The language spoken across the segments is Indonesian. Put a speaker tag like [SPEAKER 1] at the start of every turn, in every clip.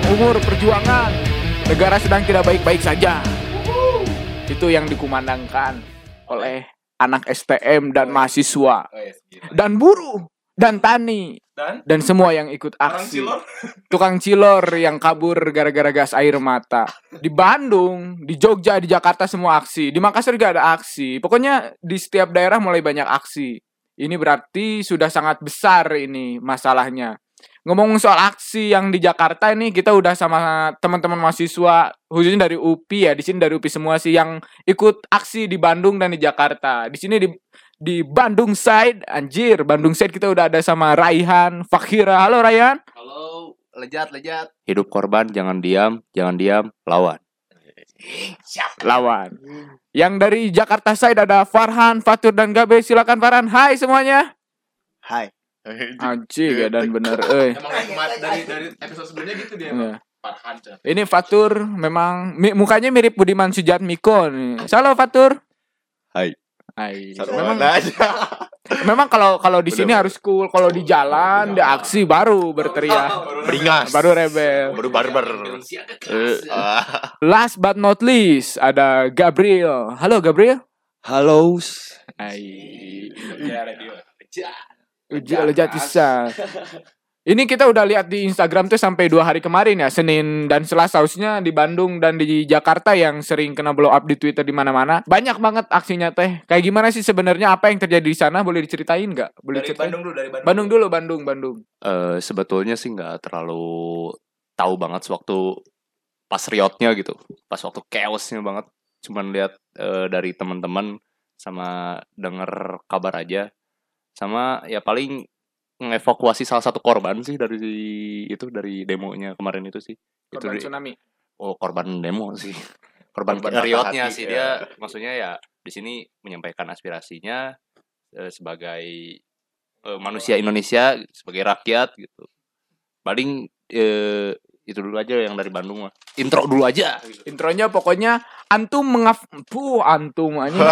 [SPEAKER 1] panjang umur perjuangan. Negara sedang tidak baik-baik saja. Itu yang dikumandangkan oleh anak STM dan mahasiswa
[SPEAKER 2] Oh, yes, gitu.
[SPEAKER 1] dan buruh dan tani
[SPEAKER 2] Dan
[SPEAKER 1] dan semua yang ikut aksi.
[SPEAKER 2] cilor.
[SPEAKER 1] Tukang cilor yang kabur gara-gara gas air mata. Di Bandung, di Jogja, di Jakarta semua aksi. Di Makassar juga ada aksi. Pokoknya di setiap daerah mulai banyak aksi. Ini berarti sudah sangat besar ini masalahnya. Ngomong soal aksi yang di Jakarta ini kita udah sama teman-teman mahasiswa khususnya dari UPI ya. Di sini dari UPI semua sih yang ikut aksi di Bandung dan di Jakarta. Di sini di di Bandung side anjir, Bandung side kita udah ada sama Raihan, Fakhira. Halo Raihan.
[SPEAKER 3] Halo, lejat, lejat.
[SPEAKER 4] Hidup korban jangan diam, jangan diam, lawan.
[SPEAKER 1] lawan. Yang dari Jakarta side ada Farhan, Fatur dan Gabe. Silakan Farhan. Hai semuanya.
[SPEAKER 3] Hai.
[SPEAKER 1] Anjing ya dan bener euy.
[SPEAKER 2] Emang dari dari episode sebelumnya gitu dia.
[SPEAKER 1] Iya.
[SPEAKER 2] Farhan Chan.
[SPEAKER 1] Ini Fatur memang mi- mukanya mirip Budiman Sujatmiko nih. Halo Fatur.
[SPEAKER 4] Hai.
[SPEAKER 1] Hai.
[SPEAKER 3] Memang
[SPEAKER 1] Memang
[SPEAKER 3] aja.
[SPEAKER 1] memang kalau kalau di sini harus cool, kalau di jalan di aksi baru berteriak.
[SPEAKER 3] Beringas.
[SPEAKER 1] Baru rebel.
[SPEAKER 3] Baru barber.
[SPEAKER 4] Eh,
[SPEAKER 3] Ah.
[SPEAKER 1] Last but not least ada Gabriel. Halo Gabriel.
[SPEAKER 4] Halo.
[SPEAKER 1] Hai.
[SPEAKER 2] Ya radio.
[SPEAKER 1] Uji lejat bisa. Ini kita udah lihat di Instagram tuh sampai dua hari kemarin ya, Senin dan Selasa harusnya di Bandung dan di Jakarta yang sering kena blow up di Twitter di mana-mana. Banyak banget aksinya teh. Kayak gimana sih sebenarnya apa yang terjadi di sana? Boleh diceritain nggak? Boleh
[SPEAKER 2] Dari
[SPEAKER 1] ceritain?
[SPEAKER 2] Bandung dulu, dari Bandung.
[SPEAKER 1] Bandung dulu, Bandung, Bandung.
[SPEAKER 4] Eh, sebetulnya sih nggak terlalu tahu banget sewaktu pas riotnya gitu, pas waktu chaosnya banget. Cuman lihat eh, dari teman-teman sama denger kabar aja, sama ya paling ngevakuasi salah satu korban sih dari itu dari demonya kemarin itu sih.
[SPEAKER 1] Korban
[SPEAKER 4] itu
[SPEAKER 1] tsunami.
[SPEAKER 4] oh korban demo sih korban,
[SPEAKER 3] Korban
[SPEAKER 4] riotnya sih
[SPEAKER 3] ya.
[SPEAKER 4] dia maksudnya ya di sini menyampaikan aspirasinya eh, sebagai eh, manusia Indonesia sebagai rakyat gitu paling eh, itu dulu aja yang dari Bandung mah intro dulu aja gitu.
[SPEAKER 1] Intronya pokoknya antum mengaf puh antum anjing.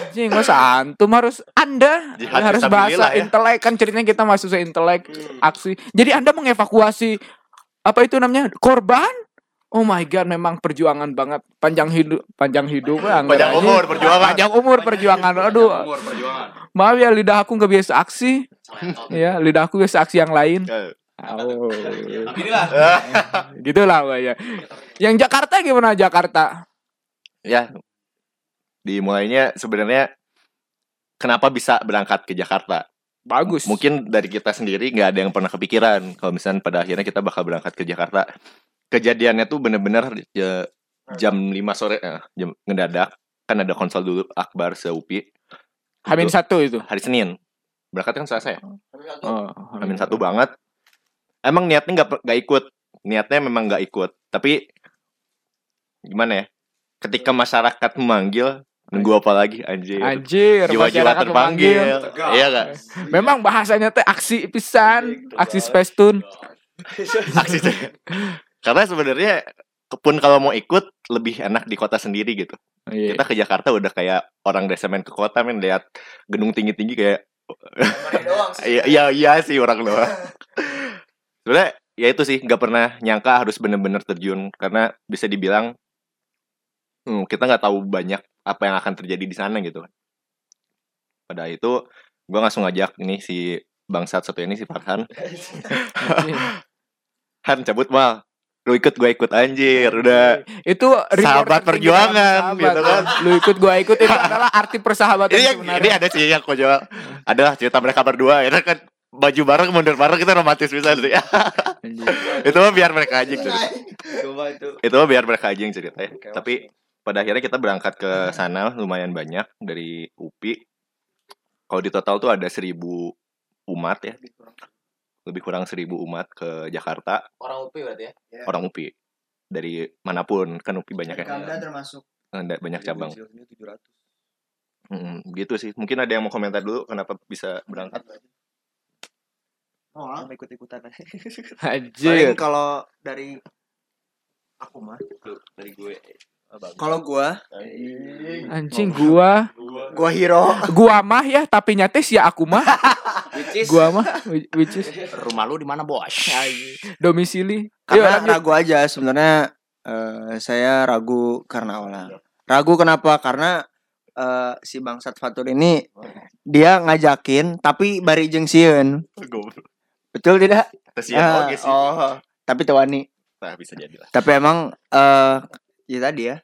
[SPEAKER 1] anjing masa antum harus Anda
[SPEAKER 3] Jihad
[SPEAKER 1] harus bahasa
[SPEAKER 3] ya.
[SPEAKER 1] intelek kan ceritanya kita masuk ke intelek aksi. Jadi Anda mengevakuasi apa itu namanya? korban? Oh my god, memang perjuangan banget. Panjang hidup, panjang hidup ya,
[SPEAKER 3] Panjang
[SPEAKER 1] aja.
[SPEAKER 3] umur perjuangan.
[SPEAKER 1] Panjang umur perjuangan. Aduh,
[SPEAKER 2] Umur perjuangan.
[SPEAKER 1] maaf ya lidah aku nggak biasa aksi. Ya, lidah aku biasa aksi yang lain. Oh.
[SPEAKER 2] Inilah.
[SPEAKER 1] Gitulah ya. Yang Jakarta gimana Jakarta?
[SPEAKER 3] Ya. Dimulainya sebenarnya kenapa bisa berangkat ke Jakarta?
[SPEAKER 1] Bagus.
[SPEAKER 3] Mungkin dari kita sendiri nggak ada yang pernah kepikiran kalau misalnya pada akhirnya kita bakal berangkat ke Jakarta. Kejadiannya tuh bener-bener ya, jam 5 sore eh, jam ngedadak kan ada konsol dulu Akbar se-UPI
[SPEAKER 1] Hamin satu itu.
[SPEAKER 3] hari Senin. Berangkat kan Selasa ya?
[SPEAKER 1] Oh,
[SPEAKER 3] Hamin satu banget. Emang niatnya nggak nggak ikut. Niatnya memang nggak ikut. Tapi gimana ya? Ketika masyarakat memanggil, nunggu apa lagi anjir?
[SPEAKER 1] Anjir,
[SPEAKER 3] Jiwa-jiwa
[SPEAKER 1] masyarakat
[SPEAKER 3] terpanggil. Iya gak?
[SPEAKER 1] Memang bahasanya teh aksi pisan, aksi Space Tune.
[SPEAKER 3] Aksi Karena sebenarnya pun kalau mau ikut lebih enak di kota sendiri gitu.
[SPEAKER 1] Iya.
[SPEAKER 3] Kita ke Jakarta udah kayak orang desa main ke kota men lihat gedung tinggi-tinggi kayak Iya iya iya sih orang doang. Sebenarnya ya itu sih nggak pernah nyangka harus bener-bener terjun karena bisa dibilang hmm, kita nggak tahu banyak apa yang akan terjadi di sana gitu kan. Pada itu gua langsung ngajak ini si bangsat satu ini si Farhan. Han cabut mal. Lu ikut gua ikut anjir udah.
[SPEAKER 1] itu
[SPEAKER 3] Sahabat perjuangan,
[SPEAKER 1] dalam
[SPEAKER 3] gitu kan.
[SPEAKER 1] Lu ikut gua ikut itu adalah arti persahabatan
[SPEAKER 3] Ini, yang,
[SPEAKER 1] sebenarnya.
[SPEAKER 3] ini ada sih yang konyol. Adalah cerita mereka berdua ya kan baju bareng mundur bareng kita romantis bisa sih. Itu mah biar mereka aja cerita.
[SPEAKER 4] itu.
[SPEAKER 3] Itu mah biar mereka aja yang cerita ya. Tapi pada akhirnya kita berangkat ke sana lumayan banyak dari UPI. Kalau di total tuh ada seribu umat ya. Lebih kurang. Seribu umat ke Jakarta.
[SPEAKER 2] Orang UPI berarti ya.
[SPEAKER 3] orang UPI dari mana pun kan UPI banyak ya.
[SPEAKER 5] Termasuk.
[SPEAKER 3] Ada banyak cabang.
[SPEAKER 4] Iya,
[SPEAKER 3] Mm, gitu sih. Mungkin ada yang mau komentar dulu kenapa bisa berangkat
[SPEAKER 5] oh ah.
[SPEAKER 6] ikut-ikutan.
[SPEAKER 5] Paling
[SPEAKER 1] Anjir.
[SPEAKER 5] kalau dari aku mah
[SPEAKER 4] dari gue.
[SPEAKER 5] Kalau gua
[SPEAKER 1] Anjing. Gua.
[SPEAKER 5] gua. hero.
[SPEAKER 1] Gua mah ya tapi nyates ya aku mah.
[SPEAKER 5] Which is?
[SPEAKER 1] Gua mah whi- which is?
[SPEAKER 4] Rumah lu di mana, Bos?
[SPEAKER 1] domisili.
[SPEAKER 5] Karena
[SPEAKER 1] lanjut.
[SPEAKER 5] ragu aja sebenarnya eh, saya ragu karena awalnya ragu kenapa? Karena eh, si bangsat Fatur ini dia ngajakin tapi bari jeung sieun betul tidak
[SPEAKER 3] Kesian
[SPEAKER 5] Ah,
[SPEAKER 3] oke sih.
[SPEAKER 5] oh tapi tewani
[SPEAKER 3] Nah, bisa jadi lah.
[SPEAKER 5] tapi emang eh ya tadi ya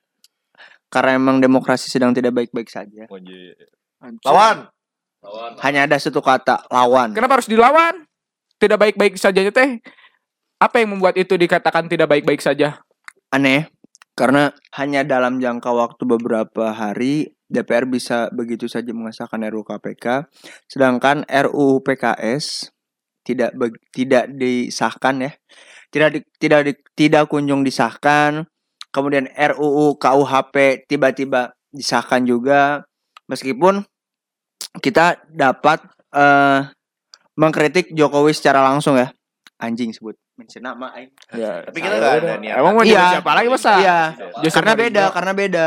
[SPEAKER 5] karena emang demokrasi sedang tidak baik-baik saja
[SPEAKER 3] Lawan.
[SPEAKER 2] Lawan.
[SPEAKER 5] hanya ada satu kata lawan
[SPEAKER 1] Kenapa harus dilawan? Tidak baik-baik saja teh. Apa yang membuat itu dikatakan tidak baik-baik saja?
[SPEAKER 5] aneh karena hanya dalam jangka waktu beberapa hari DPR bisa begitu saja mengesahkan RUU KPK sedangkan RUU PKS tidak tidak disahkan ya. Tidak di- tidak di- tidak kunjung disahkan. Kemudian RUU KUHP tiba-tiba disahkan juga. Meskipun kita dapat eh mengkritik Jokowi secara langsung ya. Anjing sebut mention nama aing.
[SPEAKER 1] Ya,
[SPEAKER 3] Tapi kita nggak ada niatan.
[SPEAKER 1] Emang mau
[SPEAKER 5] Iya.
[SPEAKER 1] siapa lagi masa?
[SPEAKER 5] iya.
[SPEAKER 1] Jose
[SPEAKER 5] karena beda karena beda.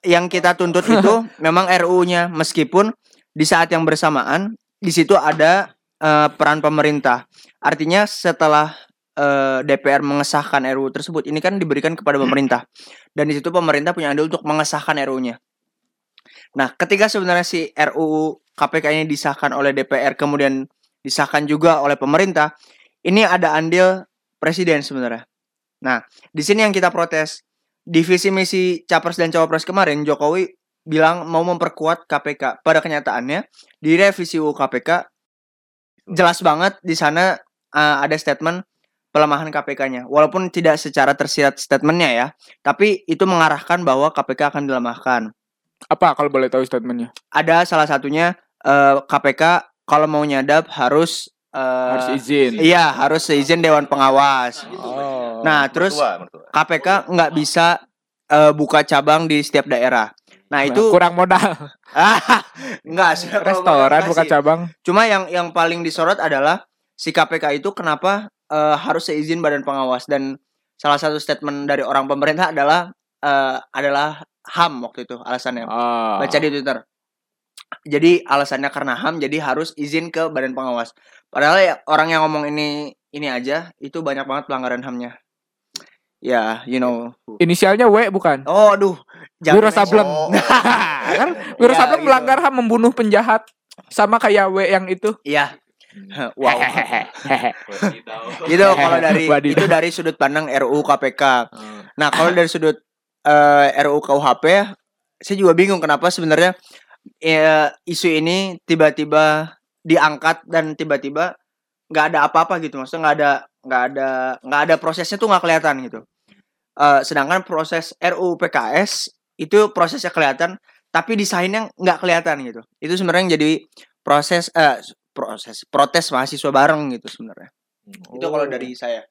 [SPEAKER 5] Yang kita tuntut itu memang RUU-nya meskipun di saat yang bersamaan di situ ada eh, peran pemerintah. Artinya setelah eh, DPR mengesahkan RUU tersebut ini kan diberikan kepada pemerintah. Dan di situ pemerintah punya andil untuk mengesahkan RUU-nya nah ketika sebenarnya si RUU KPK ini disahkan oleh DPR kemudian disahkan juga oleh pemerintah ini ada andil presiden sebenarnya. Nah di sini yang kita protes di visi misi capres dan cawapres kemarin Jokowi bilang mau memperkuat KPK. Pada kenyataannya di revisi UU KPK jelas banget di sana uh, ada statement pelemahan KPK-nya. Walaupun tidak secara tersirat statementnya ya, tapi itu mengarahkan bahwa KPK akan dilemahkan.
[SPEAKER 1] Apa kalau boleh tahu statementnya?
[SPEAKER 5] Ada salah satunya uh, KPK kalau mau nyadap harus uh,
[SPEAKER 1] Harus izin.
[SPEAKER 5] Iya, harus seizin dewan pengawas.
[SPEAKER 1] Oh.
[SPEAKER 5] Nah, terus
[SPEAKER 3] Mertua, mertua.
[SPEAKER 5] KPK nggak bisa eh, buka cabang di setiap daerah. Nah itu
[SPEAKER 1] kurang modal.
[SPEAKER 5] nggak sudah kalau
[SPEAKER 1] Restoran
[SPEAKER 5] mau
[SPEAKER 1] buka
[SPEAKER 5] kasih.
[SPEAKER 1] cabang.
[SPEAKER 5] Cuma yang yang paling disorot adalah si KPK itu kenapa eh, harus seizin badan pengawas dan salah satu statement dari orang pemerintah adalah eh, adalah HAM waktu itu alasannya.
[SPEAKER 1] Oh.
[SPEAKER 5] Baca di Twitter. Jadi alasannya karena HAM jadi harus izin ke badan pengawas. Padahal ya orang yang ngomong ini ini aja itu banyak banget pelanggaran HAM-nya. Ya, you know.
[SPEAKER 1] Inisialnya W bukan?
[SPEAKER 5] Oh, aduh.
[SPEAKER 1] Sableng.
[SPEAKER 3] Oh.
[SPEAKER 1] kan Wiro
[SPEAKER 5] Iya,
[SPEAKER 1] Sableng
[SPEAKER 5] gitu.
[SPEAKER 1] melanggar HAM membunuh penjahat sama kayak W yang itu.
[SPEAKER 5] Iya. Wow.
[SPEAKER 2] Wadidaw.
[SPEAKER 5] gitu kalau dari
[SPEAKER 1] Wadidaw.
[SPEAKER 5] itu dari sudut pandang RUU KPK. Nah, kalau dari sudut eh, RUU KUHP saya juga bingung kenapa sebenarnya eh, isu ini tiba-tiba diangkat dan tiba-tiba nggak ada apa-apa gitu. Maksudnya nggak ada nggak ada nggak ada prosesnya tuh nggak kelihatan gitu. Eh, sedangkan proses RUU PKS itu prosesnya kelihatan tapi desainnya nggak kelihatan gitu. Itu sebenarnya yang jadi proses eh, proses protes mahasiswa bareng gitu sebenarnya. Itu kalau dari saya.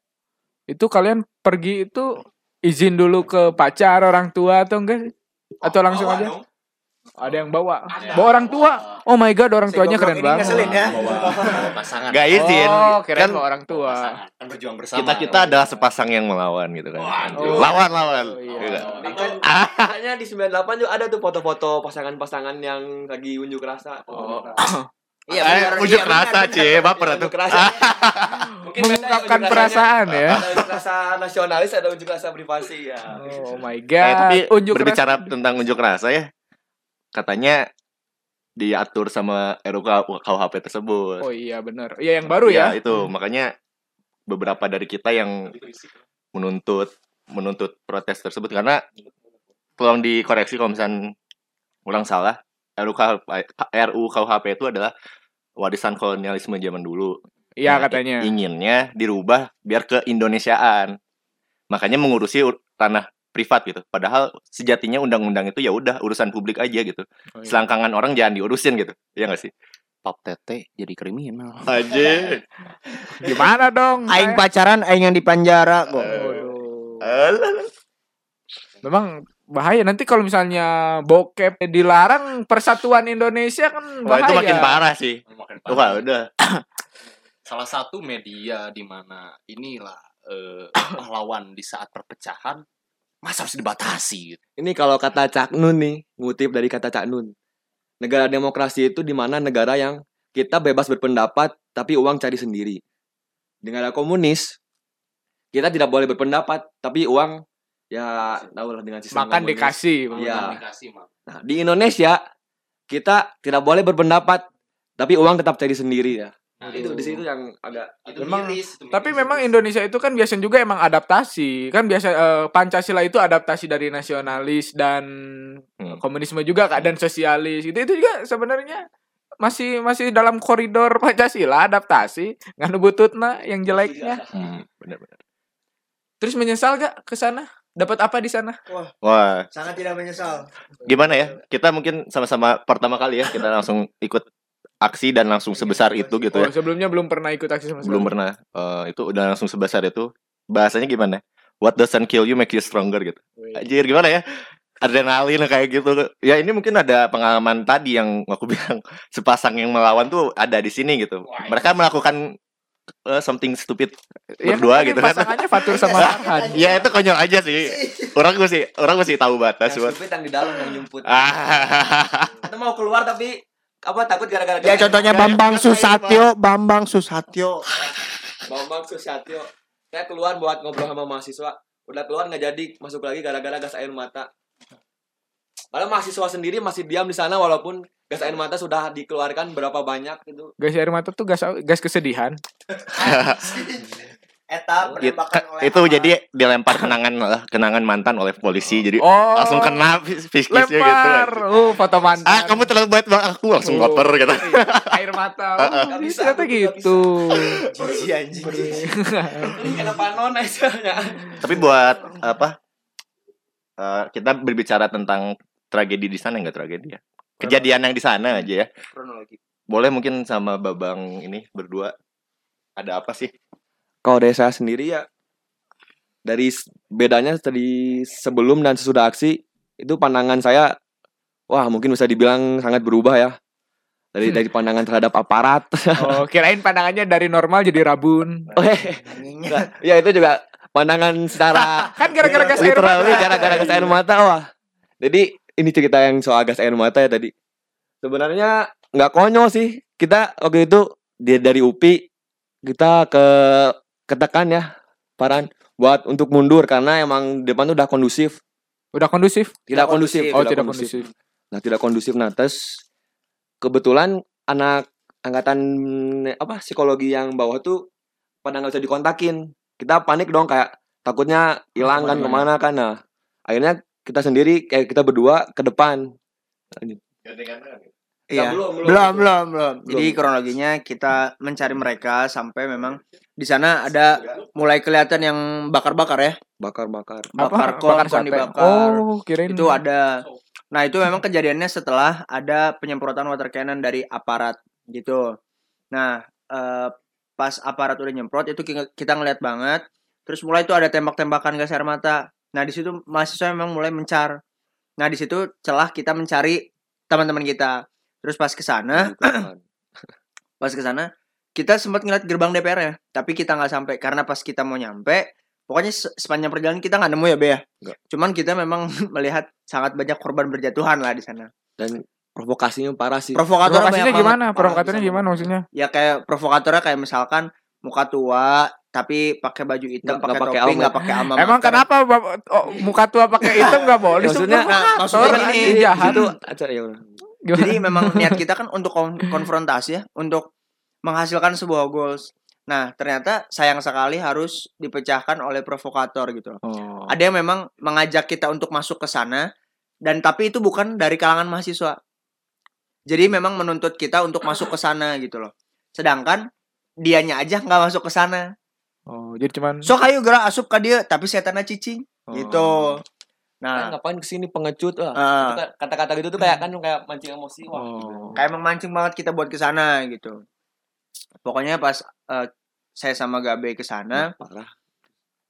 [SPEAKER 1] Itu kalian pergi itu izin dulu ke pacar orang tua atau enggak? Atau langsung
[SPEAKER 2] Bawa
[SPEAKER 1] aja?
[SPEAKER 2] dong.
[SPEAKER 1] Ada yang bawa.
[SPEAKER 2] Ada.
[SPEAKER 1] Bawa orang tua. Oh my god, orang
[SPEAKER 5] Si
[SPEAKER 1] tuanya keren
[SPEAKER 5] ini
[SPEAKER 1] banget.
[SPEAKER 5] ngeselin ya.
[SPEAKER 4] Pasangan.
[SPEAKER 3] Gak izin.
[SPEAKER 1] Oh, keren
[SPEAKER 3] kan
[SPEAKER 1] bawa orang tua.
[SPEAKER 4] Kan berjuang bersama.
[SPEAKER 3] kita kita adalah sepasang yang melawan gitu kan.
[SPEAKER 2] Waduh.
[SPEAKER 3] Lawan lawan.
[SPEAKER 1] Oh, iya.
[SPEAKER 3] Iya.
[SPEAKER 6] Kan katanya di 98 juga ada tuh foto-foto pasangan-pasangan yang lagi unjuk rasa.
[SPEAKER 1] Oh.
[SPEAKER 5] Iya,
[SPEAKER 3] Eh, unjuk
[SPEAKER 5] Iya,
[SPEAKER 3] rasa. Cie, baper tuh.
[SPEAKER 6] Unjuk rasa. Ya
[SPEAKER 1] Mengungkapkan perasaan ya.
[SPEAKER 6] Ada unjuk rasa nasionalis, ada unjuk rasa privasi ya.
[SPEAKER 1] Oh my
[SPEAKER 3] Eh,
[SPEAKER 1] god.
[SPEAKER 3] tapi
[SPEAKER 1] Unjuk
[SPEAKER 3] berbicara
[SPEAKER 1] rasa.
[SPEAKER 3] tentang unjuk rasa ya, katanya diatur sama RUU KUHP tersebut.
[SPEAKER 1] Oh iya benar. Iya yang baru ya.
[SPEAKER 3] itu makanya beberapa dari kita yang menuntut menuntut protes tersebut karena tolong dikoreksi kalau misalnya ulang salah RUU KUHP, itu adalah warisan kolonialisme zaman dulu.
[SPEAKER 1] Iya
[SPEAKER 3] Nah,
[SPEAKER 1] katanya.
[SPEAKER 3] Inginnya dirubah biar ke Indonesiaan. Makanya mengurusi ur- tanah privat gitu. Padahal sejatinya undang-undang itu ya udah urusan publik aja gitu.
[SPEAKER 1] Oh, iya.
[SPEAKER 3] Selangkangan orang jangan diurusin gitu. Iya gak sih?
[SPEAKER 4] Pop tete jadi kriminal.
[SPEAKER 3] Aja.
[SPEAKER 1] Gimana dong?
[SPEAKER 5] Aing
[SPEAKER 1] Saya-
[SPEAKER 5] pacaran, aing yang di penjara kok.
[SPEAKER 1] Waduh. Memang bahaya nanti kalau misalnya bokep dilarang persatuan Indonesia kan
[SPEAKER 3] Wah,
[SPEAKER 1] bahaya.
[SPEAKER 3] itu makin parah sih.
[SPEAKER 4] Makin
[SPEAKER 3] Tuh kan udah.
[SPEAKER 4] Salah satu media di mana inilah eh, pahlawan di saat perpecahan masa harus dibatasi gitu.
[SPEAKER 6] Ini kalau kata Cak Nun nih, ngutip dari kata Cak Nun. Negara demokrasi itu di mana negara yang kita bebas berpendapat tapi uang cari sendiri. Dengan ada komunis, kita tidak boleh berpendapat tapi uang ya tahu lah dengan sistem
[SPEAKER 1] Makan
[SPEAKER 6] komunis.
[SPEAKER 1] dikasih.
[SPEAKER 6] Iya.
[SPEAKER 4] Dikasih.
[SPEAKER 6] Nah, di Indonesia kita tidak boleh berpendapat tapi uang tetap cari sendiri ya.
[SPEAKER 4] Nah,
[SPEAKER 6] itu di situ yang agak
[SPEAKER 4] itu
[SPEAKER 1] Memang-
[SPEAKER 4] miris, itu
[SPEAKER 1] Tapi
[SPEAKER 4] miris.
[SPEAKER 1] memang Indonesia itu kan biasanya juga emang adaptasi. Kan biasa eh, Pancasila itu adaptasi dari nasionalis dan
[SPEAKER 3] Hmm.
[SPEAKER 1] komunisme juga Kak dan sosialis. Itu itu juga sebenarnya masih masih dalam koridor Pancasila adaptasi nggak bututna yang jeleknya.
[SPEAKER 3] Hmm, benar-benar.
[SPEAKER 1] Terus menyesal gak ke sana? Dapat apa di sana?
[SPEAKER 3] Wah,
[SPEAKER 5] Sangat tidak menyesal.
[SPEAKER 3] gimana ya? Kita mungkin sama-sama pertama kali ya kita langsung ikut aksi dan langsung sebesar itu gitu
[SPEAKER 1] Oh,
[SPEAKER 3] ya.
[SPEAKER 1] sebelumnya belum pernah ikut aksi sama sekali.
[SPEAKER 3] Belum pernah. Eh, itu udah langsung sebesar itu. Bahasanya gimana? What doesn't kill you make you stronger gitu. Anjir gimana ya? Adrenalin kayak gitu. Ya ini mungkin ada pengalaman tadi yang aku bilang sepasang yang melawan tuh ada di sini gitu. Mereka melakukan eh, something stupid
[SPEAKER 1] Iya
[SPEAKER 3] berdua
[SPEAKER 1] kan,
[SPEAKER 3] gitu kan.
[SPEAKER 1] Pasangannya Fatur sama Farhan.
[SPEAKER 3] ya itu konyol aja sih. Orang mesti orang mesti tahu batas
[SPEAKER 6] yang
[SPEAKER 3] buat.
[SPEAKER 6] stupid yang di dalam yang nyumput.
[SPEAKER 3] Ah.
[SPEAKER 6] Atau mau keluar tapi apa takut gara-gara
[SPEAKER 5] Ya contohnya Bambang Susatyo, Bambang Susatyo.
[SPEAKER 6] Bambang Susatyo. Saya keluar buat ngobrol sama mahasiswa. Udah keluar nggak jadi masuk lagi gara-gara gas air mata. Padahal mahasiswa sendiri masih diam di sana walaupun gas air mata sudah dikeluarkan berapa banyak gitu.
[SPEAKER 1] Gas air mata tuh gas gas kesedihan.
[SPEAKER 5] Eta
[SPEAKER 3] It- itu jadi dilempar kenangan lah, kenangan mantan oleh polisi jadi
[SPEAKER 1] Oh.
[SPEAKER 3] langsung kena fis- fiskisnya gitu
[SPEAKER 1] lempar. Oh, foto mantan.
[SPEAKER 3] ah kamu terlalu baik bang aku langsung
[SPEAKER 1] Oh.
[SPEAKER 3] koper gitu
[SPEAKER 1] air mata.
[SPEAKER 3] Ah, ah.
[SPEAKER 1] Oh, bisa ternyata
[SPEAKER 6] aku nggak
[SPEAKER 1] gitu.
[SPEAKER 6] Ini kenapa non aja
[SPEAKER 3] tapi buat apa eh, kita berbicara tentang tragedi di sana enggak tragedi ya kejadian yang di sana aja ya
[SPEAKER 5] kronologi.
[SPEAKER 3] boleh mungkin sama babang ini berdua ada apa sih
[SPEAKER 6] Kalau dari saya sendiri ya dari bedanya tadi sebelum dan sesudah aksi itu pandangan saya wah mungkin bisa dibilang sangat berubah ya. Dari dari pandangan terhadap aparat.
[SPEAKER 1] Oh, kirain pandangannya dari normal jadi rabun.
[SPEAKER 6] oh, Enggak, ya itu juga pandangan secara
[SPEAKER 1] Kan gara-gara gas air mata.
[SPEAKER 6] gara-gara gas air mata wah. Jadi ini cerita yang soal gas air mata ya tadi. Sebenarnya nggak konyol sih. Kita waktu itu dia dari UPI kita ke ketekan ya Paran buat untuk mundur karena emang depan tuh udah kondusif
[SPEAKER 1] Udah kondusif?
[SPEAKER 6] tidak kondusif
[SPEAKER 1] Oh, tidak kondusif.
[SPEAKER 6] nah tidak kondusif nah terus kebetulan anak angkatan apa psikologi yang bawah tuh pada nggak bisa dikontakin kita panik dong kayak takutnya hilang kan ke mana kan nah akhirnya kita sendiri kayak kita berdua ke depan
[SPEAKER 5] Iya.
[SPEAKER 6] belum, belum.
[SPEAKER 5] Belum, belum, belum. Jadi kronologinya kita mencari mereka sampai memang di sana ada mulai kelihatan yang bakar-bakar ya.
[SPEAKER 6] bakar-bakar
[SPEAKER 5] Bakar
[SPEAKER 1] Bakar
[SPEAKER 5] kon
[SPEAKER 1] sate.
[SPEAKER 5] dibakar.
[SPEAKER 1] Oh, kirain
[SPEAKER 5] Itu ada. Nah, itu memang kejadiannya setelah ada penyemprotan water cannon dari aparat gitu. Nah, eh, pas aparat udah nyemprot itu ki- kita ngeliat banget. Terus mulai itu ada tembak-tembakan gas air mata. Nah, di situ mahasiswa memang mulai mencar. Nah, di situ celah kita mencari teman-teman kita. Terus pas ke sana, pas ke sana kita sempat ngeliat gerbang DPR ya, tapi kita nggak sampai karena pas kita mau nyampe, pokoknya se- sepanjang perjalanan kita nggak nemu ya Be ya. Cuman kita memang melihat sangat banyak korban berjatuhan lah di sana.
[SPEAKER 6] dan provokasinya parah sih
[SPEAKER 5] Provokatornya
[SPEAKER 1] Provokasinya gimana? Provokatornya gimana maksudnya?
[SPEAKER 5] Ya kayak provokatornya kayak misalkan muka tua tapi pakai baju hitam,
[SPEAKER 6] Nggak-
[SPEAKER 5] pakai topi, nggak pakai alma
[SPEAKER 1] Emang
[SPEAKER 5] mater.
[SPEAKER 1] kenapa oh, muka tua pakai itu nggak boleh?
[SPEAKER 6] Maksudnya
[SPEAKER 5] nah,
[SPEAKER 1] provokator,
[SPEAKER 5] maksudnya
[SPEAKER 1] anjing, jahat.
[SPEAKER 6] itu ya.
[SPEAKER 1] Gimana?
[SPEAKER 5] Jadi memang niat kita kan untuk kon- konfrontasi ya, untuk menghasilkan sebuah goals. Nah, ternyata sayang sekali harus dipecahkan oleh provokator gitu. loh.
[SPEAKER 1] Oh.
[SPEAKER 5] Ada yang memang mengajak kita untuk masuk ke sana dan tapi itu bukan dari kalangan mahasiswa. Jadi memang menuntut kita untuk masuk ke sana gitu loh. Sedangkan dianya aja nggak masuk ke sana.
[SPEAKER 1] Oh, jadi cuman
[SPEAKER 5] So kayu gerak asup ke dia tapi setannya cicing gitu.
[SPEAKER 6] Nah,
[SPEAKER 5] Nah,
[SPEAKER 6] ngapain ke sini pengecut lah
[SPEAKER 5] Ah.
[SPEAKER 6] Itu kan- kata-kata gitu tuh kayak kan kayak mancing emosi wah
[SPEAKER 1] Oh.
[SPEAKER 5] kayak memancing banget kita buat ke sana gitu. Pokoknya pas eh, saya sama Gabe ke sana,
[SPEAKER 6] parah.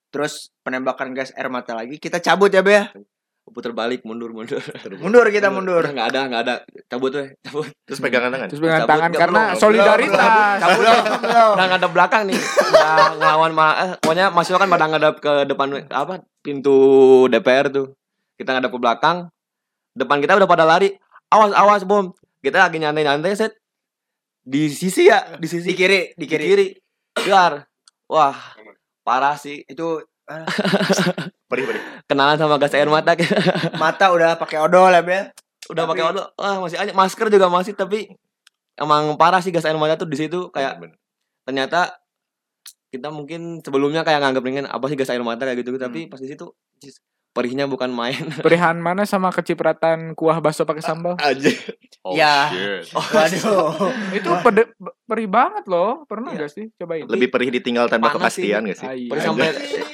[SPEAKER 5] terus penembakan gas air mata lagi, kita cabut ya Be ya.
[SPEAKER 6] puter balik mundur mundur.
[SPEAKER 5] Mundur kita mundur.
[SPEAKER 6] Nggak ada nggak ada. Cabut tuh cabut.
[SPEAKER 3] Terus pegangan tangan?
[SPEAKER 1] Terus pegangan
[SPEAKER 6] Cabut
[SPEAKER 1] tangan
[SPEAKER 6] nggak
[SPEAKER 1] karena
[SPEAKER 6] belum?
[SPEAKER 1] solidaritas.
[SPEAKER 5] Cabut belum.
[SPEAKER 6] udah ngadep belakang nih. Udah ngelawan malah eh, pokoknya mahasiswa kan pada ngadep ke depan apa pintu DPR tuh. Kita ngadep ke belakang. Depan kita udah pada lari. Awas awas bom. Kita lagi nyantai nyantai set di sisi ya di sisi.
[SPEAKER 5] Di kiri, di
[SPEAKER 6] di
[SPEAKER 5] kiri.
[SPEAKER 6] kiri. Dar. wah parah sih.
[SPEAKER 5] Itu ah,
[SPEAKER 3] Perih perih.
[SPEAKER 6] kenalan sama gas air mata.
[SPEAKER 5] Mata udah pakai odol ya, Bel.
[SPEAKER 6] udah
[SPEAKER 5] Tapi-
[SPEAKER 6] pakai odol. Wah masih aja. Masker juga masih tapi emang parah sih gas air mata tuh di situ. Kayak
[SPEAKER 3] Bener.
[SPEAKER 6] ternyata kita mungkin sebelumnya kayak nganggap ringin apa sih gas air mata? kayak gitu tapi pas di situ perihnya bukan main
[SPEAKER 1] Perihan mana sama kecipratan kuah bakso pakai sambal?
[SPEAKER 3] aja.
[SPEAKER 4] Oh,
[SPEAKER 5] Ya.
[SPEAKER 4] shit.
[SPEAKER 5] Waduh.
[SPEAKER 1] Itu pede, perih banget loh. Pernah
[SPEAKER 6] Iya.
[SPEAKER 1] gak sih? Cobain.
[SPEAKER 3] Lebih perih ditinggal tanpa
[SPEAKER 6] Panas sih.
[SPEAKER 3] kepastian gak sih?
[SPEAKER 1] Ah, iya.
[SPEAKER 6] perih sampai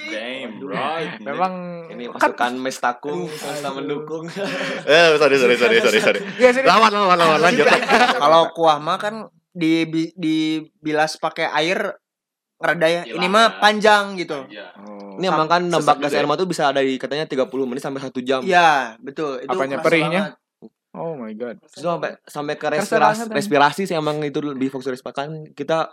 [SPEAKER 4] Damn, right.
[SPEAKER 1] Memang
[SPEAKER 6] ini
[SPEAKER 1] kan
[SPEAKER 6] pasukan mestakung swasta mendukung
[SPEAKER 3] Eh, sorry sorry sorry sorry sorry.
[SPEAKER 1] Iya, sini.
[SPEAKER 3] Lawan lawan lawan lanjut.
[SPEAKER 5] Kalau kuah mah kan di bi- dibilas pakai air ngereda ya. Ini mah
[SPEAKER 2] ya.
[SPEAKER 5] panjang gitu.
[SPEAKER 2] Iya.
[SPEAKER 6] ini emang kan nembak gas
[SPEAKER 3] ya?
[SPEAKER 6] air mata tuh bisa ada di katanya 30 menit sampai satu jam
[SPEAKER 5] Iya, betul. Itu
[SPEAKER 1] Apanya, perihnya?
[SPEAKER 5] banget.
[SPEAKER 1] Oh my god.
[SPEAKER 6] Terus sampai sampai ke respirasi
[SPEAKER 1] kan?
[SPEAKER 6] respirasi sih emang itu lebih fokus respirasi kan kita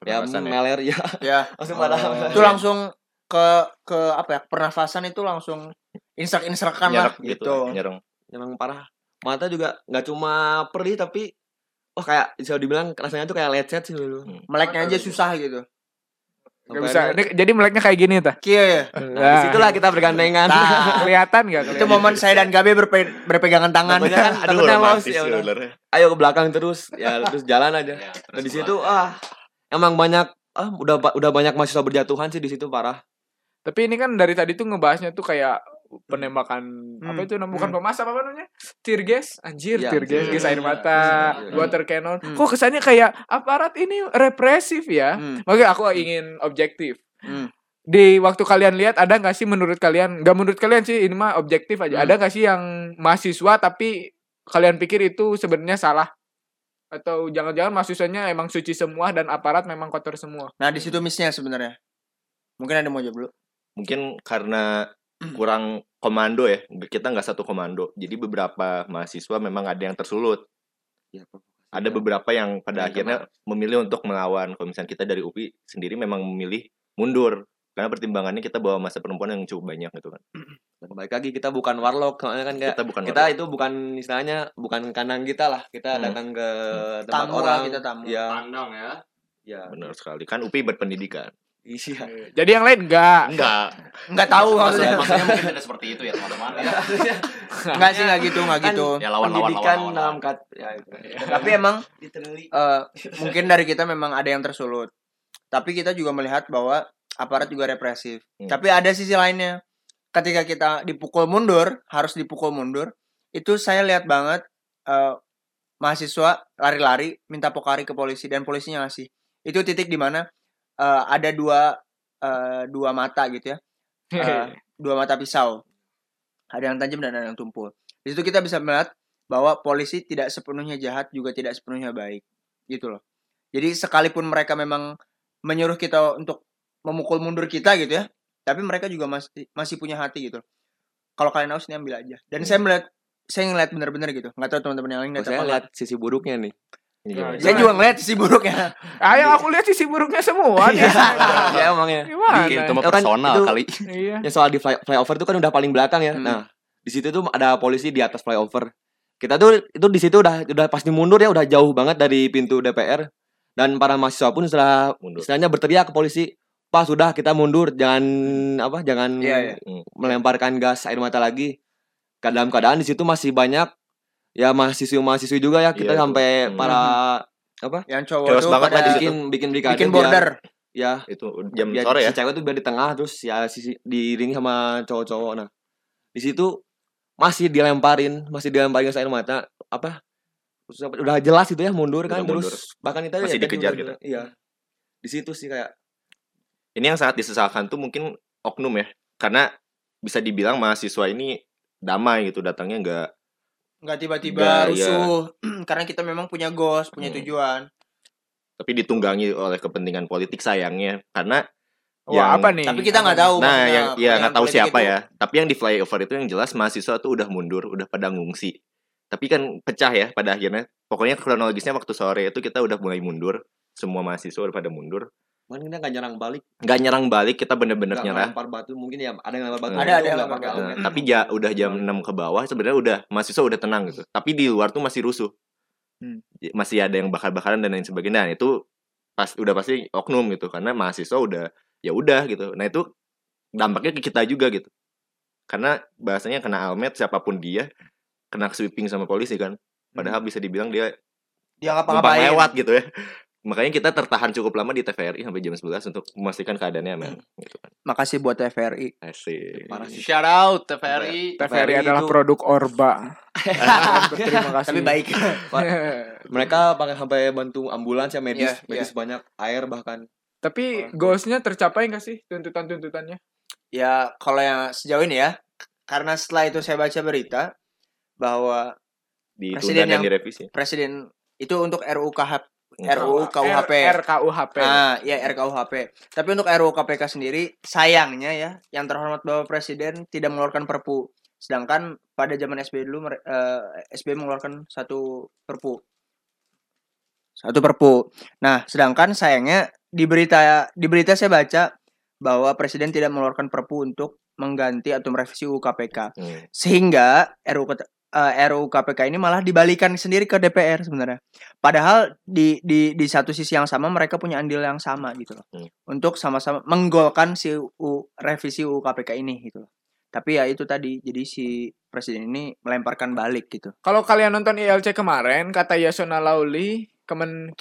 [SPEAKER 6] ya
[SPEAKER 3] ya.
[SPEAKER 6] meler ya
[SPEAKER 5] Ya.
[SPEAKER 6] langsung
[SPEAKER 1] Oh.
[SPEAKER 6] pada
[SPEAKER 5] Itu langsung ke ke apa ya? Pernafasan itu langsung insrak-insrakan lah
[SPEAKER 3] Nyerek gitu.
[SPEAKER 5] gitu.
[SPEAKER 3] Nyereng.
[SPEAKER 6] emang parah mata juga nggak cuma perih tapi oh kayak bisa dibilang rasanya tuh kayak lecet sih dulu
[SPEAKER 5] Meleknya aja susah gitu.
[SPEAKER 1] Gak bisa. Ini, jadi meleknya kayak gini tah.
[SPEAKER 5] Kia ya.
[SPEAKER 6] nah, di situlah kita bergandengan
[SPEAKER 5] Nah,
[SPEAKER 1] kelihatan gak?
[SPEAKER 5] itu momen saya dan Gabe berpe- berpegangan tangan.
[SPEAKER 6] Takutnya kan
[SPEAKER 3] Aduh
[SPEAKER 6] takutnya los
[SPEAKER 3] romantis
[SPEAKER 6] ya udah. ayo ke belakang terus ya terus jalan aja
[SPEAKER 2] Ya,
[SPEAKER 6] nah di situ ah emang banyak ah udah udah banyak mahasiswa berjatuhan sih di situ parah
[SPEAKER 1] Tapi ini kan dari tadi tuh ngebahasnya tuh kayak penembakan apa
[SPEAKER 5] Hmm.
[SPEAKER 1] itu namanya bukan
[SPEAKER 5] Hmm.
[SPEAKER 1] pemas apa namanya tear gas anjir
[SPEAKER 6] Iya,
[SPEAKER 1] tear gas gas air
[SPEAKER 3] iya,
[SPEAKER 1] mata
[SPEAKER 6] iya.
[SPEAKER 1] water cannon
[SPEAKER 5] Hmm.
[SPEAKER 1] kok kesannya kayak aparat ini represif ya
[SPEAKER 5] Hmm.
[SPEAKER 1] makanya aku ingin objektif
[SPEAKER 5] Hmm.
[SPEAKER 1] di waktu kalian lihat ada nggak sih menurut kalian nggak menurut kalian sih ini mah objektif aja
[SPEAKER 5] Hmm.
[SPEAKER 1] ada nggak sih yang mahasiswa tapi kalian pikir itu sebenarnya salah atau jangan-jangan mahasiswanya emang suci semua dan aparat memang kotor semua
[SPEAKER 5] Nah, di situ missnya sebenarnya. Mungkin ada mau jawab dulu.
[SPEAKER 3] Mungkin karena kurang komando ya. Kita nggak satu komando. Jadi beberapa mahasiswa memang ada yang tersulut. Ada beberapa yang pada
[SPEAKER 6] Yang
[SPEAKER 3] akhirnya memilih untuk melawan. Kalau misalnya kita dari UPI sendiri memang memilih mundur. Karena pertimbangannya kita bawa masa perempuan yang cukup banyak gitu kan.
[SPEAKER 6] Dan baik lagi kita bukan warlock soalnya kan kayak
[SPEAKER 3] Kita bukan
[SPEAKER 6] kita itu bukan istilahnya bukan kandang kita lah kita
[SPEAKER 3] Hmm.
[SPEAKER 6] datang ke tempat
[SPEAKER 5] Tamu
[SPEAKER 6] orang
[SPEAKER 5] kita tamu.
[SPEAKER 6] ya
[SPEAKER 2] Pandang ya.
[SPEAKER 6] ya
[SPEAKER 3] benar sekali. Kan UPI berpendidikan.
[SPEAKER 6] Iya
[SPEAKER 1] jadi yang lain enggak
[SPEAKER 3] Enggak.
[SPEAKER 5] Enggak tahu
[SPEAKER 2] Maksudnya,
[SPEAKER 5] maksudnya.
[SPEAKER 2] maksudnya mungkin tidak seperti itu ya teman-teman. Ya,
[SPEAKER 5] Enggak sih enggak gitu, enggak
[SPEAKER 6] Kan
[SPEAKER 5] gitu.
[SPEAKER 2] ya lawan lawan
[SPEAKER 6] pendidikan
[SPEAKER 2] lawan.
[SPEAKER 6] dalam
[SPEAKER 2] lawan.
[SPEAKER 6] kat ya itu
[SPEAKER 5] Tapi emang eh, mungkin dari kita memang ada yang tersulut. Tapi kita juga melihat bahwa aparat juga represif.
[SPEAKER 3] Hmm.
[SPEAKER 5] Tapi ada sisi lainnya. Ketika kita dipukul mundur, harus dipukul mundur, itu saya lihat banget eh, mahasiswa lari-lari minta pokari ke polisi dan polisinya ngasih. Itu titik di mana eh, ada dua eh, dua mata gitu ya. Eh, dua mata pisau. Ada yang tajam dan ada yang tumpul. Di situ kita bisa melihat bahwa polisi tidak sepenuhnya jahat juga tidak sepenuhnya baik gitu loh. Jadi sekalipun mereka memang menyuruh kita untuk memukul mundur kita gitu ya tapi mereka juga masih masih punya hati gitu kalau kalian haus nih ambil aja. Dan saya melihat saya ngeliat bener-bener gitu. Nggak tahu teman-teman yang lain
[SPEAKER 6] Oh,
[SPEAKER 5] ngeliat
[SPEAKER 6] saya
[SPEAKER 5] apa
[SPEAKER 6] lihat sisi buruknya nih
[SPEAKER 3] Iya.
[SPEAKER 5] saya juga ngeliat sisi buruknya
[SPEAKER 1] ah yang aku lihat sisi buruknya semua nih
[SPEAKER 6] ya emang ya
[SPEAKER 1] gimana
[SPEAKER 4] Mungkin itu mah
[SPEAKER 6] Itu kan
[SPEAKER 4] personal
[SPEAKER 6] itu-
[SPEAKER 4] kali.
[SPEAKER 1] iya
[SPEAKER 6] yang soal di fly, flyover itu kan udah paling belakang ya
[SPEAKER 5] Hmm.
[SPEAKER 6] nah di situ tuh ada polisi di atas flyover kita tuh itu di situ udah udah pasti mundur ya udah jauh banget dari pintu DPR dan para mahasiswa pun setelah
[SPEAKER 3] Mundur.
[SPEAKER 6] istilahnya berteriak ke polisi pak sudah kita mundur jangan apa jangan
[SPEAKER 5] Iya, iya.
[SPEAKER 6] melemparkan gas air mata lagi dalam keadaan di situ masih banyak ya mahasiswa mahasiswi juga ya kita
[SPEAKER 3] Iya,
[SPEAKER 6] sampai.
[SPEAKER 3] Hmm.
[SPEAKER 6] para
[SPEAKER 5] yang cowok
[SPEAKER 3] Chaos
[SPEAKER 5] tuh
[SPEAKER 3] banget
[SPEAKER 5] pada
[SPEAKER 6] bikin bikin brigade
[SPEAKER 5] bikin
[SPEAKER 6] biar-
[SPEAKER 5] border
[SPEAKER 6] ya
[SPEAKER 3] Itu jam
[SPEAKER 6] ya,
[SPEAKER 3] sore ya.
[SPEAKER 6] si cewek tuh biar di tengah terus ya sisi diiringi sama cowok-cowok nah di situ masih dilemparin masih dilemparin gas air mata apa terus apa- udah jelas itu ya mundur kan
[SPEAKER 3] Udah mundur.
[SPEAKER 6] terus bahkan itu
[SPEAKER 3] Masih
[SPEAKER 6] ya,
[SPEAKER 3] dikejar
[SPEAKER 6] mundur. iya di situ sih kayak
[SPEAKER 3] Ini yang sangat disesalkan tuh mungkin oknum ya. Karena bisa dibilang mahasiswa ini damai gitu datangnya enggak
[SPEAKER 5] nggak tiba-tiba
[SPEAKER 3] iya.
[SPEAKER 5] rusuh karena kita memang punya goals punya
[SPEAKER 3] Hmm.
[SPEAKER 5] tujuan
[SPEAKER 3] tapi ditunggangi oleh kepentingan politik sayangnya karena
[SPEAKER 1] wah
[SPEAKER 3] yang-
[SPEAKER 1] apa nih
[SPEAKER 5] tapi kita nggak tahu
[SPEAKER 3] Nah, yang ya nggak tahu siapa
[SPEAKER 5] itu.
[SPEAKER 3] ya. Tapi yang di flyover itu yang jelas mahasiswa tuh udah mundur, udah pada ngungsi. Tapi kan pecah ya pada akhirnya. Pokoknya kronologisnya waktu sore itu kita udah mulai mundur. Semua mahasiswa udah pada mundur.
[SPEAKER 6] Mana kita nggak nyerang balik
[SPEAKER 3] Nggak nyerang balik, kita bener-bener
[SPEAKER 6] nggak
[SPEAKER 3] nyerah.
[SPEAKER 6] lempar batu mungkin ya ada yang lempar batu
[SPEAKER 3] Ada,
[SPEAKER 5] ada lempar
[SPEAKER 6] pakai.
[SPEAKER 3] Nah, tapi ja, udah jam 6 ke bawah sebenarnya udah mahasiswa udah tenang gitu. Tapi di luar tuh masih rusuh.
[SPEAKER 1] Hmm.
[SPEAKER 3] Masih ada yang bakar-bakaran dan lain sebagainya nah, itu pas udah pasti oknum gitu karena mahasiswa udah ya udah gitu nah itu dampaknya ke kita juga gitu karena bahasanya kena almet siapa pun dia kena sweeping sama polisi kan padahal bisa dibilang dia
[SPEAKER 5] Dia
[SPEAKER 3] numpang
[SPEAKER 5] ngapa-ngapain.
[SPEAKER 3] lewat gitu ya makanya kita tertahan cukup lama di TVRI sampai jam 11 untuk memastikan keadaannya aman gitu kan
[SPEAKER 5] Makasih buat TVRI.
[SPEAKER 3] asik
[SPEAKER 4] Parah sih. Shout out TVRI.
[SPEAKER 1] TVRI
[SPEAKER 5] TVRI
[SPEAKER 1] adalah
[SPEAKER 5] itu-
[SPEAKER 1] produk Orba. Berterima kasih.
[SPEAKER 5] Tapi baik.
[SPEAKER 6] Mereka pakai sampai bantu ambulans ya medis,
[SPEAKER 5] Iya,
[SPEAKER 6] medis banyak air bahkan.
[SPEAKER 1] Tapi goalsnya tercapai nggak sih tuntutan-tuntutannya?
[SPEAKER 5] Ya kalau yang sejauh ini ya, karena setelah itu saya baca berita bahwa
[SPEAKER 3] ditunda
[SPEAKER 5] Presiden
[SPEAKER 3] dan
[SPEAKER 5] yang-
[SPEAKER 3] direvisi
[SPEAKER 5] presiden itu untuk RUU KHP,
[SPEAKER 3] Hmm.
[SPEAKER 5] RUU KUHP.
[SPEAKER 1] RKUHP.
[SPEAKER 5] Ah, ya RKUHP. Tapi untuk RUU KPK sendiri sayangnya ya, yang terhormat Bapak Presiden tidak mengeluarkan Perpu. Sedangkan pada zaman SBY dulu mere- eh, SBY mengeluarkan satu Perpu. Satu Perpu. Nah, sedangkan sayangnya di berita di berita saya baca bahwa presiden tidak mengeluarkan Perpu untuk mengganti atau merevisi UU KPK.
[SPEAKER 3] Hmm.
[SPEAKER 5] Sehingga RUU Ket- eh, RUU KPK ini malah dibalikan sendiri ke DPR sebenarnya. Padahal di di di satu sisi yang sama mereka punya andil yang sama gitu loh.
[SPEAKER 3] Hmm.
[SPEAKER 5] Untuk sama-sama menggolkan si UU revisi UU KPK ini gitu loh. Tapi ya itu tadi jadi si presiden ini melemparkan balik gitu.
[SPEAKER 1] Kalau kalian nonton ILC kemarin, kata Yasona Lauli, Kemen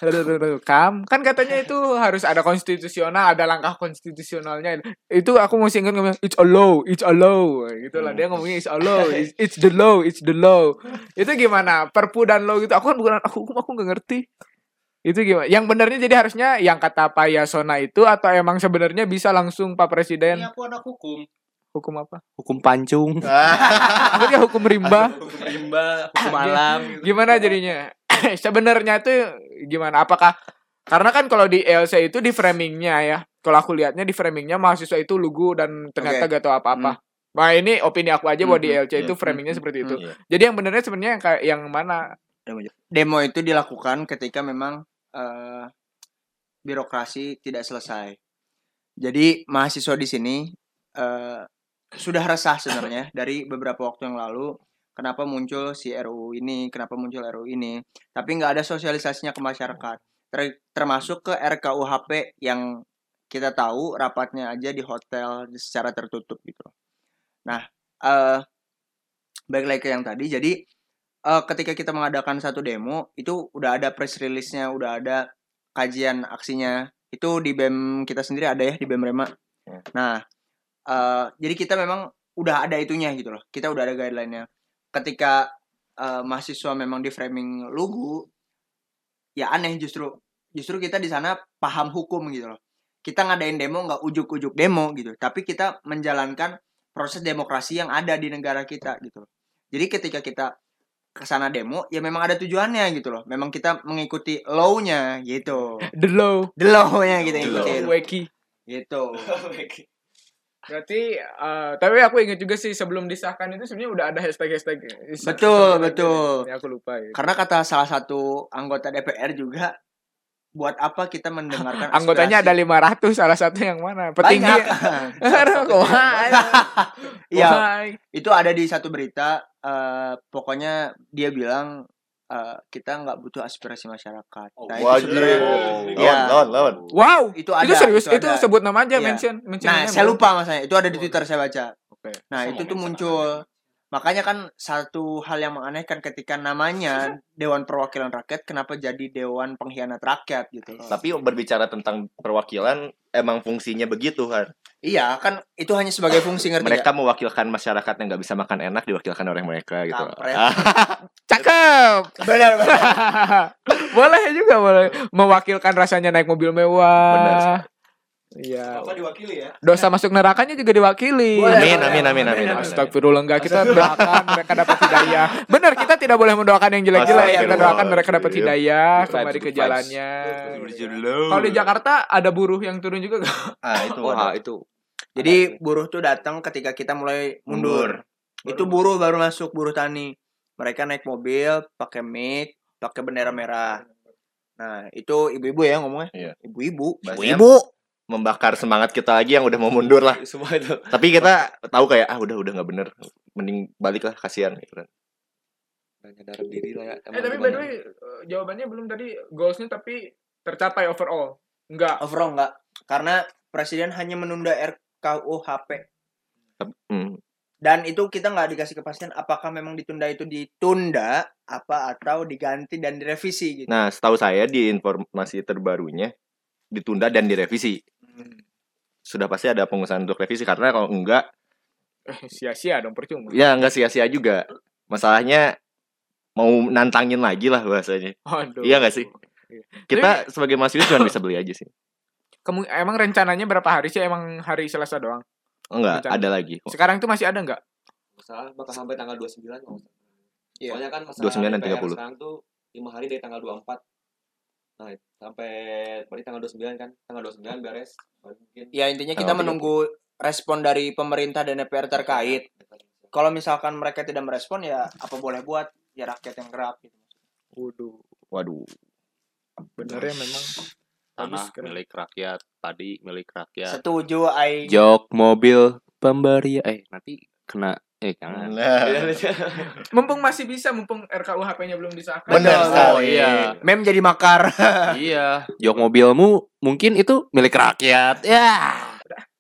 [SPEAKER 1] Kam, kan katanya itu harus ada konstitusional, ada langkah konstitusionalnya. Itu aku masih ingat ngomong it's a law, it's a law, gitu lah. Dia ngomongnya it's a law, it's, it's the law, it's the law. Itu gimana? Perpu dan law gitu. Aku kan bukan aku aku nggak ngerti. Itu gimana? Yang benernya jadi harusnya yang kata Pak Yasona itu atau emang sebenarnya bisa langsung Pak Presiden
[SPEAKER 4] Ini aku anak hukum.
[SPEAKER 1] hukum apa?
[SPEAKER 4] Hukum pancung.
[SPEAKER 1] Hukum rimba?
[SPEAKER 4] hukum rimba, hukum alam.
[SPEAKER 1] gimana jadinya sebenarnya tuh gimana? Apakah karena kan kalau di LC itu di framingnya ya kalau aku lihatnya di framingnya mahasiswa itu lugu dan ternyata
[SPEAKER 5] Oke.
[SPEAKER 1] gak tahu apa-apa. Nah ini opini aku aja bahwa di
[SPEAKER 5] Hmm,
[SPEAKER 1] LC itu
[SPEAKER 3] hmm,
[SPEAKER 1] framingnya
[SPEAKER 5] hmm,
[SPEAKER 1] seperti itu.
[SPEAKER 3] Iya.
[SPEAKER 1] jadi yang benernya sebenarnya yang kayak yang mana?
[SPEAKER 5] Demo itu dilakukan ketika memang eh, birokrasi tidak selesai. Jadi mahasiswa di sini eh, sudah resah sebenarnya dari beberapa waktu yang lalu kenapa muncul si RUU ini, kenapa muncul RUU ini, tapi nggak ada sosialisasinya ke masyarakat. Ter- termasuk ke RKUHP yang kita tahu rapatnya aja di hotel secara tertutup gitu. Nah, eh balik lagi ke yang tadi, jadi eh, ketika kita mengadakan satu demo itu udah ada press release-nya, udah ada kajian aksinya. Itu di BEM kita sendiri ada ya di BEM Rema.
[SPEAKER 3] Ya.
[SPEAKER 5] Nah, eh, jadi kita memang udah ada itunya gitu loh. Kita udah ada guideline-nya. Ketika eh, mahasiswa memang di framing lugu, ya aneh justru. Justru kita di sana paham hukum gitu loh. Kita ngadain demo nggak ujuk-ujuk demo gitu, tapi kita menjalankan proses demokrasi yang ada di negara kita gitu loh. Jadi ketika kita ke sana demo ya memang ada tujuannya gitu loh. Memang kita mengikuti law-nya gitu.
[SPEAKER 1] the law
[SPEAKER 5] The law-nya kita
[SPEAKER 3] The
[SPEAKER 5] ikutin.
[SPEAKER 1] weki
[SPEAKER 5] Gitu.
[SPEAKER 1] berarti eh, tapi aku ingat juga sih sebelum disahkan itu sebenarnya udah ada hashtag hashtag
[SPEAKER 5] Betul, betul.
[SPEAKER 1] ya aku lupa ya.
[SPEAKER 5] Karena kata salah satu anggota DPR juga buat apa kita mendengarkan
[SPEAKER 1] anggotanya ada
[SPEAKER 5] aspirasi?
[SPEAKER 1] 500 salah satu yang mana petinggi
[SPEAKER 5] Iya,
[SPEAKER 1] wah.
[SPEAKER 5] itu ada di satu berita eh, pokoknya dia bilang eh, kita nggak butuh aspirasi masyarakat. Nah, itu
[SPEAKER 3] Wajib.
[SPEAKER 5] sebenarnya
[SPEAKER 3] Lawan,
[SPEAKER 5] Iya.
[SPEAKER 3] lawan, lawan.
[SPEAKER 1] Wow,
[SPEAKER 5] itu
[SPEAKER 1] itu,
[SPEAKER 5] ada
[SPEAKER 1] serius,
[SPEAKER 5] itu
[SPEAKER 1] itu,
[SPEAKER 5] ada.
[SPEAKER 1] sebut nama aja,
[SPEAKER 5] Iya.
[SPEAKER 1] mention, mention.
[SPEAKER 5] Nah,
[SPEAKER 1] namanya,
[SPEAKER 5] saya lupa masanya. Itu ada di Twitter saya baca.
[SPEAKER 1] Oke.
[SPEAKER 5] Nah,
[SPEAKER 3] Saya
[SPEAKER 5] itu tuh muncul. Makanya kan satu hal yang menganehkan ketika namanya Dewan Perwakilan Rakyat kenapa jadi Dewan Pengkhianat Rakyat gitu.
[SPEAKER 3] Tapi berbicara tentang perwakilan emang fungsinya begitu kan.
[SPEAKER 5] Iya, kan itu hanya sebagai fungsi ngerti
[SPEAKER 3] Mereka
[SPEAKER 5] nggak?
[SPEAKER 3] mewakilkan masyarakat yang nggak bisa makan enak diwakilkan oleh mereka gitu.
[SPEAKER 5] Kampret.
[SPEAKER 3] Ah,
[SPEAKER 1] Cakep.
[SPEAKER 5] Benar, benar.
[SPEAKER 1] boleh juga boleh mewakilkan rasanya naik mobil
[SPEAKER 3] Benar
[SPEAKER 1] Iya.
[SPEAKER 5] diwakili ya?
[SPEAKER 1] Dosa masuk nerakanya juga diwakili.
[SPEAKER 3] Amin, amin, amin, amin. amin.
[SPEAKER 1] Astagfirullah enggak kita doakan mereka dapat hidayah. Benar kita tidak boleh mendoakan yang jelek-jelek. Kita doakan mereka dapat hidayah
[SPEAKER 3] Good
[SPEAKER 1] kembali ke jalannya.
[SPEAKER 3] Kalau
[SPEAKER 1] di Jakarta ada buruh yang turun juga nggak?
[SPEAKER 3] ah itu
[SPEAKER 6] Wah, itu.
[SPEAKER 5] Jadi buruh tuh datang ketika kita mulai mundur. Itu buruh baru masuk buruh tani. Mereka naik mobil, pakai mic, pakai bendera merah. Nah, itu ibu-ibu ya ngomongnya.
[SPEAKER 3] Iya.
[SPEAKER 5] Ibu-ibu.
[SPEAKER 3] Membakar semangat kita lagi yang udah mau mundur lah.
[SPEAKER 6] Semua itu.
[SPEAKER 3] Tapi kita tahu kayak ah udah udah nggak bener, mending balik lah kasihan gitu kan.
[SPEAKER 6] Nggak nyadar diri lah ya.
[SPEAKER 1] Eh tapi by the way eh, jawabannya belum tadi goalsnya tapi tercapai overall. Enggak.
[SPEAKER 5] Overall enggak. Karena presiden hanya menunda RKUHP
[SPEAKER 3] Hmm.
[SPEAKER 5] dan itu kita nggak dikasih kepastian apakah memang ditunda itu ditunda apa atau diganti dan direvisi gitu.
[SPEAKER 3] Nah, setahu saya di informasi terbarunya ditunda dan direvisi. Sudah pasti ada pengusahaan untuk revisi karena kalau enggak
[SPEAKER 1] Eh, sia-sia dong percuma.
[SPEAKER 3] ya enggak sia-sia juga. Masalahnya mau nantangin lagi lah bahasanya.
[SPEAKER 1] Aduh.
[SPEAKER 3] Iya nggak sih? Kita sebagai mahasiswa cuma bisa beli aja sih.
[SPEAKER 1] Kamu emang rencananya berapa hari sih? Emang hari Selasa doang.
[SPEAKER 3] Enggak,
[SPEAKER 1] Rencana.
[SPEAKER 3] ada lagi.
[SPEAKER 1] Sekarang tuh masih ada nggak?
[SPEAKER 6] Masalah bakal sampai tanggal 29 kalau nggak salah.
[SPEAKER 5] Iya.
[SPEAKER 6] Soalnya kan masa
[SPEAKER 3] 29 dan
[SPEAKER 6] DPR
[SPEAKER 3] 30.
[SPEAKER 6] sekarang tuh 5 hari dari tanggal 24. Nah, sampai berarti tanggal 29 kan. Tanggal 29 beres. Mungkin
[SPEAKER 5] Ya intinya kita
[SPEAKER 3] Tanggal
[SPEAKER 5] menunggu respon dari pemerintah dan DPR terkait. Kalau misalkan mereka tidak merespon ya apa boleh buat ya rakyat yang gerak gitu.
[SPEAKER 1] Waduh.
[SPEAKER 3] Waduh.
[SPEAKER 1] Benernya memang
[SPEAKER 4] Tanah
[SPEAKER 1] keren.
[SPEAKER 4] milik rakyat, padi milik rakyat.
[SPEAKER 5] Setuju ai.
[SPEAKER 4] Jok mobil pemberi eh nanti kena eh jangan.
[SPEAKER 3] Nah,
[SPEAKER 1] mumpung masih bisa mumpung RKUHP-nya belum disahkan.
[SPEAKER 3] Bener
[SPEAKER 1] Oh,
[SPEAKER 3] sekali.
[SPEAKER 4] iya.
[SPEAKER 5] Mem jadi makar.
[SPEAKER 4] iya, jok mobilmu mungkin itu milik rakyat. Ya.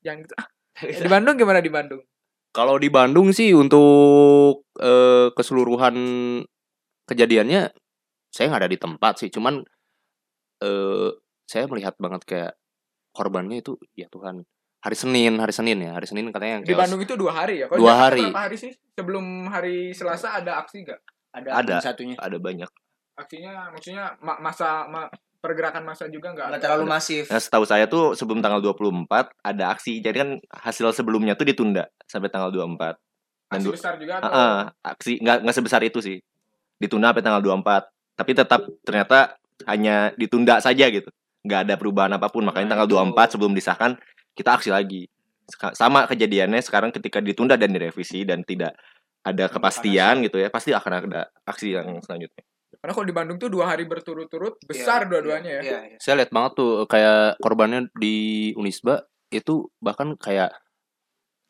[SPEAKER 1] Jangan gitu. Ah, Di Bandung gimana di Bandung?
[SPEAKER 4] Kalau di Bandung sih untuk eh, keseluruhan kejadiannya saya nggak ada di tempat sih, cuman eh saya melihat banget kayak korbannya itu ya Tuhan hari Senin, hari Senin ya, hari Senin katanya yang
[SPEAKER 1] Di. Bandung itu dua hari ya? Kalau
[SPEAKER 4] Dua hari.
[SPEAKER 1] Berapa hari sih? Sebelum hari Selasa ada aksi nggak?
[SPEAKER 5] Ada,
[SPEAKER 3] Ada.
[SPEAKER 5] satunya.
[SPEAKER 3] ada banyak.
[SPEAKER 1] Aksinya maksudnya ma- masa ma- pergerakan masa juga nggak?
[SPEAKER 5] Nggak
[SPEAKER 1] ada?
[SPEAKER 5] terlalu masif.
[SPEAKER 3] Nah, setahu saya tuh sebelum tanggal 24 ada aksi. Jadi kan hasil sebelumnya tuh ditunda sampai tanggal 24. Dan
[SPEAKER 1] Aksi besar juga atau?
[SPEAKER 3] Heeh, aksi nggak nggak sebesar itu sih. Ditunda sampai tanggal 24. Tapi tetap ternyata hanya ditunda saja gitu. Nggak ada perubahan apa pun. Makanya
[SPEAKER 1] Nah,
[SPEAKER 3] tanggal
[SPEAKER 1] itu.
[SPEAKER 3] 24 sebelum disahkan kita aksi lagi. Sama kejadiannya sekarang ketika ditunda dan direvisi dan tidak ada kepastian gitu ya, pasti akan ada aksi yang selanjutnya.
[SPEAKER 1] Karena kalau di Bandung tuh dua hari berturut-turut besar dua-duanya ya.
[SPEAKER 5] Iya, iya.
[SPEAKER 4] Saya lihat banget tuh kayak korbannya di Unisba itu bahkan kayak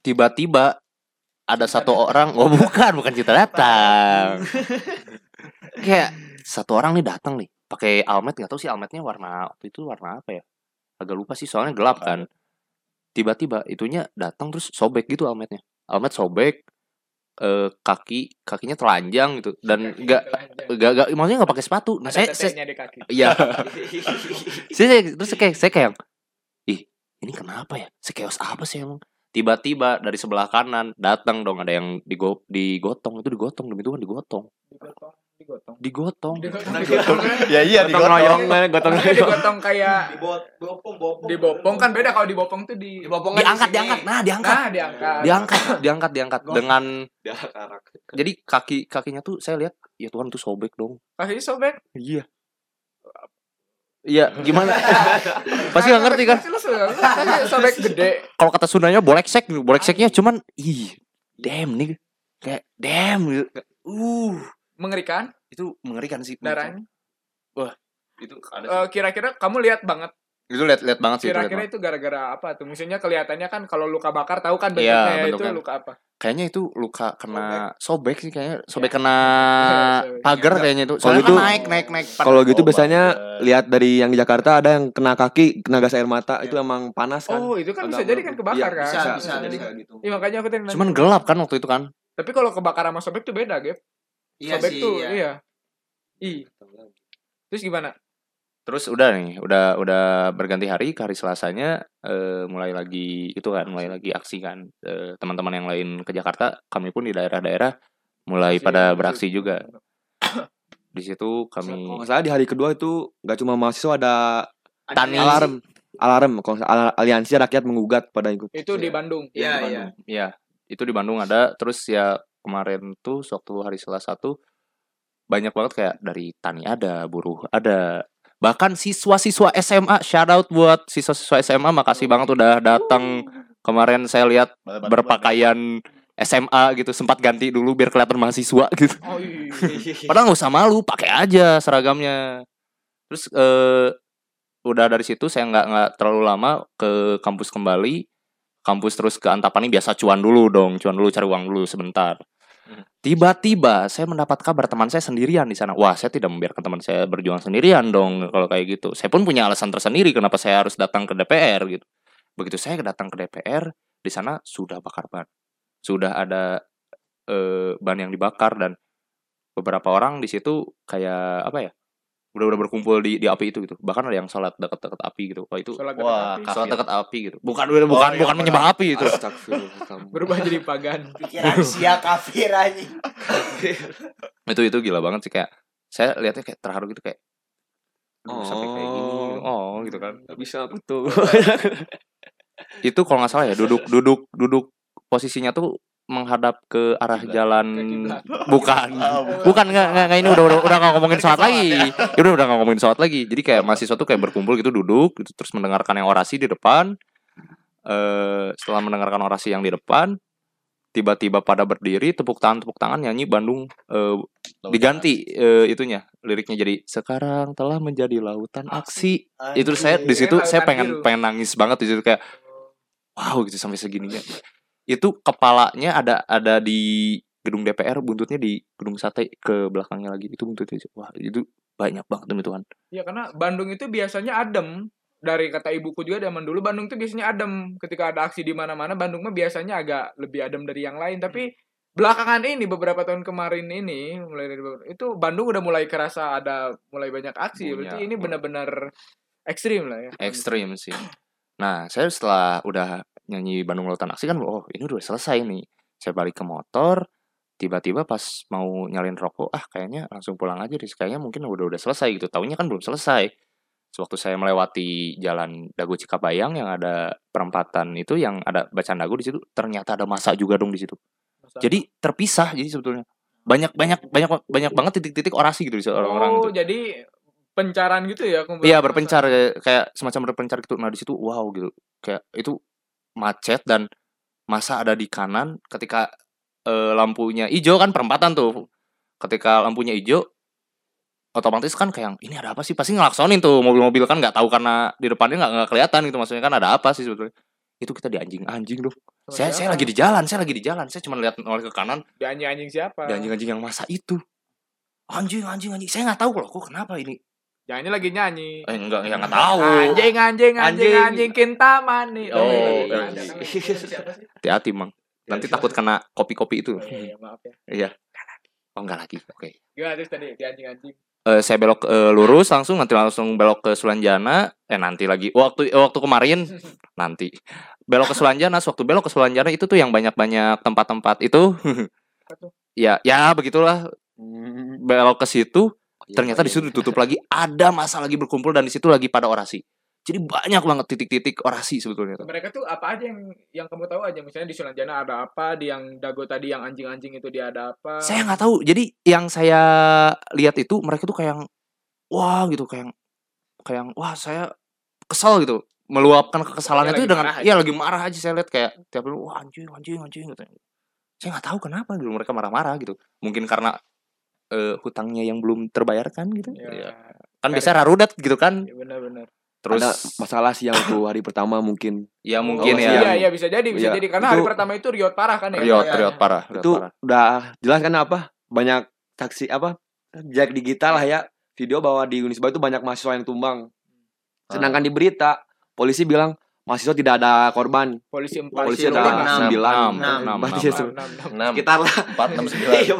[SPEAKER 4] tiba-tiba ada satu orang, oh bukan, bukan cita datang. kayak satu orang nih datang nih, pakai almet nggak tahu sih almetnya warna waktu itu warna apa ya? Agak lupa sih soalnya gelap kan. Tiba-tiba itunya datang terus sobek gitu almetnya. Almet sobek eh, kaki kakinya telanjang gitu dan nggak nggak nggak maksudnya nggak pakai sepatu. Nah, saya, saya
[SPEAKER 1] tetenya di kaki.
[SPEAKER 4] Iya. saya, terus kayak saya kayak ih ini kenapa ya? Sekeos apa sih emang? Tiba-tiba dari sebelah kanan datang dong ada yang digo digotong itu digotong demi Tuhan digotong.
[SPEAKER 1] Digotong, digotong.
[SPEAKER 4] Digotong.
[SPEAKER 1] Digotong, digotong.
[SPEAKER 3] ya iya
[SPEAKER 6] Gotong royong, gotong
[SPEAKER 1] Maksudnya
[SPEAKER 6] royong.
[SPEAKER 1] digotong kayak
[SPEAKER 6] Bopong, bopong.
[SPEAKER 1] dibopong kan beda kalau dibopong tuh di
[SPEAKER 5] Dibopong kan
[SPEAKER 4] Diangkat
[SPEAKER 5] di sini.
[SPEAKER 4] diangkat. Nah, diangkat.
[SPEAKER 1] Nah, diangkat.
[SPEAKER 4] Diangkat, diangkat, diangkat dengan jadi kaki kakinya tuh saya lihat ya Tuhan tuh sobek dong.
[SPEAKER 1] Kakinya sobek.
[SPEAKER 4] Iya. Iya, gimana? Pasti nggak ngerti kan?
[SPEAKER 1] Tapi sobek gede.
[SPEAKER 4] Kalau kata Sundanya boleksek, borekseknya cuman ih, damn nih. Kayak damn. Uh,
[SPEAKER 1] Mengerikan
[SPEAKER 4] itu mengerikan sih.
[SPEAKER 1] darahnya.
[SPEAKER 4] itu ada
[SPEAKER 1] Eh, kira-kira kamu lihat banget
[SPEAKER 4] itu lihat lihat banget sih itu
[SPEAKER 1] kira-kira itu gara-gara apa tuh misalnya kelihatannya kan kalau luka bakar tahu kan
[SPEAKER 4] Iya,
[SPEAKER 1] bentuknya itu
[SPEAKER 4] bentuknya.
[SPEAKER 1] luka apa
[SPEAKER 4] kayaknya itu luka kena sobek, sih kayaknya sobek kena
[SPEAKER 1] Sobek.
[SPEAKER 4] pagar kayaknya itu
[SPEAKER 6] Kalau
[SPEAKER 4] soalnya
[SPEAKER 6] itu-
[SPEAKER 4] kan naik naik naik
[SPEAKER 6] Kalau gitu
[SPEAKER 3] Oh,
[SPEAKER 6] biasanya
[SPEAKER 3] banget.
[SPEAKER 6] lihat dari yang di Jakarta ada yang kena kaki, kena gas air mata, itu emang panas kan.
[SPEAKER 1] oh itu kan bisa
[SPEAKER 6] Agak
[SPEAKER 1] jadi kan kebakar
[SPEAKER 6] Iya,
[SPEAKER 1] kan
[SPEAKER 5] bisa,
[SPEAKER 6] bisa,
[SPEAKER 5] bisa,
[SPEAKER 6] jadi
[SPEAKER 5] bisa.
[SPEAKER 6] kayak gitu.
[SPEAKER 1] Iya makanya aku tadi nanya.
[SPEAKER 4] cuman gelap kan waktu itu kan
[SPEAKER 1] tapi kalau kebakar sama sobek tuh beda Gap
[SPEAKER 5] Iya
[SPEAKER 1] sobek
[SPEAKER 5] sih,
[SPEAKER 1] tuh
[SPEAKER 5] iya.
[SPEAKER 1] iya Ih. terus gimana
[SPEAKER 4] terus udah nih udah udah berganti hari ke hari selasanya eh, mulai lagi itu kan mulai lagi aksi kan Eh, teman-teman yang lain ke Jakarta kami pun di daerah-daerah mulai
[SPEAKER 1] Masih-
[SPEAKER 4] pada beraksi juga di situ
[SPEAKER 6] Kalau
[SPEAKER 4] kami
[SPEAKER 6] nggak salah di hari kedua itu nggak cuma mahasiswa ada
[SPEAKER 4] Tani.
[SPEAKER 6] alarm, alarm. Kalau aliansi rakyat menggugat pada ikut.
[SPEAKER 1] itu di Bandung
[SPEAKER 5] Iya, iya.
[SPEAKER 4] Iya, itu di Bandung ada. Terus ya kemarin tuh waktu hari Selasa tuh banyak banget kayak dari tani ada, buruh ada. Bahkan siswa-siswa SMA, shout out buat siswa-siswa SMA, makasih banget udah datang. Kemarin saya lihat berpakaian SMA gitu, sempat ganti dulu biar kelihatan mahasiswa gitu.
[SPEAKER 1] oh iya
[SPEAKER 4] Padahal nggak usah malu, pakai aja seragamnya. Terus eh udah dari situ saya nggak nggak terlalu lama ke kampus kembali. Kampus terus ke Antapani biasa cuan dulu dong, cuan dulu cari uang dulu sebentar. Tiba-tiba saya mendapat kabar teman saya sendirian di sana. Wah, saya tidak membiarkan teman saya berjuang sendirian dong kalau kayak gitu. Saya pun punya alasan tersendiri kenapa saya harus datang ke DPR gitu. Begitu saya datang ke DPR, di sana sudah bakar ban. Sudah ada eh, ban yang dibakar dan beberapa orang di situ kayak apa ya? Udah udah berkumpul di di api itu gitu. Bahkan ada yang sholat dekat-dekat api gitu. Wah, itu
[SPEAKER 1] Sholat
[SPEAKER 3] Wah,
[SPEAKER 1] dekat api.
[SPEAKER 4] sholat dekat api gitu. Bukan bukan bukan,
[SPEAKER 3] iya,
[SPEAKER 4] bukan menyembah api itu.
[SPEAKER 1] Berubah jadi pagan.
[SPEAKER 5] Pikiran sia kafir anjing.
[SPEAKER 4] itu itu gila banget sih kayak saya lihatnya kayak terharu gitu kayak "Aduh, sampai kayak gini
[SPEAKER 6] Oh.
[SPEAKER 4] oh gitu kan
[SPEAKER 6] Gak bisa betul.
[SPEAKER 4] itu kalau nggak salah ya duduk duduk duduk posisinya tuh menghadap ke arah jalan
[SPEAKER 1] Ke kiblat.
[SPEAKER 4] bukan. Bukan. Nggak nggak ini udah udah udah nggak ngomongin sholat lagi. Ya. Udah udah nggak ngomongin sholat lagi. Jadi kayak mahasiswa tuh kayak berkumpul gitu duduk gitu, terus mendengarkan yang orasi di depan. Eh setelah mendengarkan orasi yang di depan tiba-tiba pada berdiri tepuk tangan tepuk tangan nyanyi Bandung eh, diganti eh, itunya liriknya jadi sekarang telah menjadi lautan aksi. Itu saya di situ saya pengen pengen nangis banget di situ kayak wow gitu sampai segininya itu kepalanya ada ada di gedung DPR buntutnya di gedung sate ke belakangnya lagi itu buntutnya wah itu banyak banget demi Tuhan
[SPEAKER 1] Ya karena Bandung itu biasanya adem. Dari kata ibuku juga zaman dulu Bandung itu biasanya adem. Ketika ada aksi di mana-mana Bandung mah biasanya agak lebih adem dari yang lain. Tapi belakangan ini beberapa tahun kemarin ini mulai dari itu Bandung udah mulai kerasa ada mulai banyak aksi.
[SPEAKER 4] Punya,
[SPEAKER 1] Berarti ini benar-benar ekstrim lah ya.
[SPEAKER 4] ekstrim sih nah saya setelah udah nyanyi Bandung Lautan Aksi kan oh ini udah selesai nih. Saya balik ke motor tiba-tiba pas mau nyalin rokok ah kayaknya langsung pulang aja deh kayaknya mungkin udah udah selesai gitu. Taunya kan belum selesai. Sewaktu saya melewati jalan Dago Cikabayang yang ada perempatan itu yang ada bacaan dago di situ ternyata ada masa juga dong di situ.
[SPEAKER 1] Masa-
[SPEAKER 4] jadi terpisah jadi sebetulnya. Banyak banyak banyak banyak banget titik-titik orasi gitu di situ orang-orang
[SPEAKER 1] oh,
[SPEAKER 4] itu.
[SPEAKER 1] jadi pencaran gitu ya kumpulan
[SPEAKER 4] Iya berpencar kayak, kayak semacam berpencar gitu. Nah di situ wow gitu. Kayak itu macet dan masa ada di kanan ketika eh, lampunya hijau kan perempatan tuh. Ketika lampunya hijau otomatis kan kayak ini ada apa sih pasti ngelaksonin tuh mobil-mobil kan nggak tahu karena di depannya nggak nggak kelihatan gitu maksudnya kan ada apa sih sebetulnya itu kita di anjing anjing dong saya
[SPEAKER 1] siapa?
[SPEAKER 4] saya lagi di jalan saya lagi di jalan saya cuma lihat noleh ke kanan
[SPEAKER 1] Di anjing-anjing siapa?
[SPEAKER 4] di anjing-anjing yang masa itu anjing anjing anjing saya nggak tahu loh kok kenapa ini
[SPEAKER 1] Jangan ini lagi nyanyi.
[SPEAKER 4] eh enggak ya nggak tahu.
[SPEAKER 1] Anjing, anjing, anjing,
[SPEAKER 4] Anjing.
[SPEAKER 1] anjing, kintaman nih.
[SPEAKER 4] Oh,
[SPEAKER 1] iya,
[SPEAKER 4] iya. hati-hati mang. Nanti takut kena kopi-kopi itu.
[SPEAKER 1] Oh, iya, iya, maaf ya.
[SPEAKER 4] iya. Oh enggak lagi. Oke.
[SPEAKER 1] Gimana terus tadi? Di anjing-anjing?
[SPEAKER 4] Eh, saya belok eh, lurus langsung nanti langsung belok ke Sulanjana. Eh nanti lagi. Waktu waktu kemarin. Nanti. Belok ke Sulanjana waktu belok ke Sulanjana itu tuh yang banyak-banyak tempat-tempat itu. Ya ya begitulah. Belok ke situ
[SPEAKER 6] Iya,
[SPEAKER 4] ternyata di situ ditutup lagi ada masa lagi berkumpul dan di situ lagi pada orasi. Jadi banyak banget titik-titik orasi sebetulnya tuh.
[SPEAKER 1] Mereka tuh apa aja yang yang kamu tahu aja? Misalnya di Sulanjana ada apa, di yang Dago tadi yang anjing-anjing itu dia ada apa?
[SPEAKER 4] saya nggak tahu. Jadi yang saya lihat itu mereka tuh kayak wah gitu kayak kayak wah saya kesal gitu. Meluapkan kekesalannya itu dengan iya lagi marah aja saya lihat kayak tiap dulu wah anjing anjing anjing gitu. Saya nggak tahu kenapa gitu mereka marah-marah gitu. Mungkin karena eh, hutangnya yang belum terbayarkan gitu.
[SPEAKER 1] Ya,
[SPEAKER 4] Iya. kan biasa rarudat gitu kan.
[SPEAKER 1] Ya benar-benar.
[SPEAKER 4] terus
[SPEAKER 6] ada masalah sih yang tuh hari pertama mungkin.
[SPEAKER 4] Ya mungkin
[SPEAKER 6] Oh,
[SPEAKER 4] ya.
[SPEAKER 1] Iya, iya bisa jadi, bisa
[SPEAKER 6] Iya,
[SPEAKER 1] jadi. Karena hari
[SPEAKER 6] itu-
[SPEAKER 1] pertama itu riot parah kan ya.
[SPEAKER 4] riot
[SPEAKER 5] Iya,
[SPEAKER 4] riot parah riot
[SPEAKER 6] itu
[SPEAKER 4] parah.
[SPEAKER 6] udah jelas kan apa? Banyak taksi apa? Jejak digital lah ya. Video bahwa di Unisba itu banyak mahasiswa yang tumbang. Sedangkan di berita polisi bilang mahasiswa tidak ada korban.
[SPEAKER 1] Polisi empat
[SPEAKER 6] polisi
[SPEAKER 5] Polisi
[SPEAKER 6] ada
[SPEAKER 5] enam.
[SPEAKER 6] sembilan.
[SPEAKER 4] Enam,
[SPEAKER 5] enam,
[SPEAKER 6] ya, sekitar lah.
[SPEAKER 3] empat enam sembilan.
[SPEAKER 6] Iya.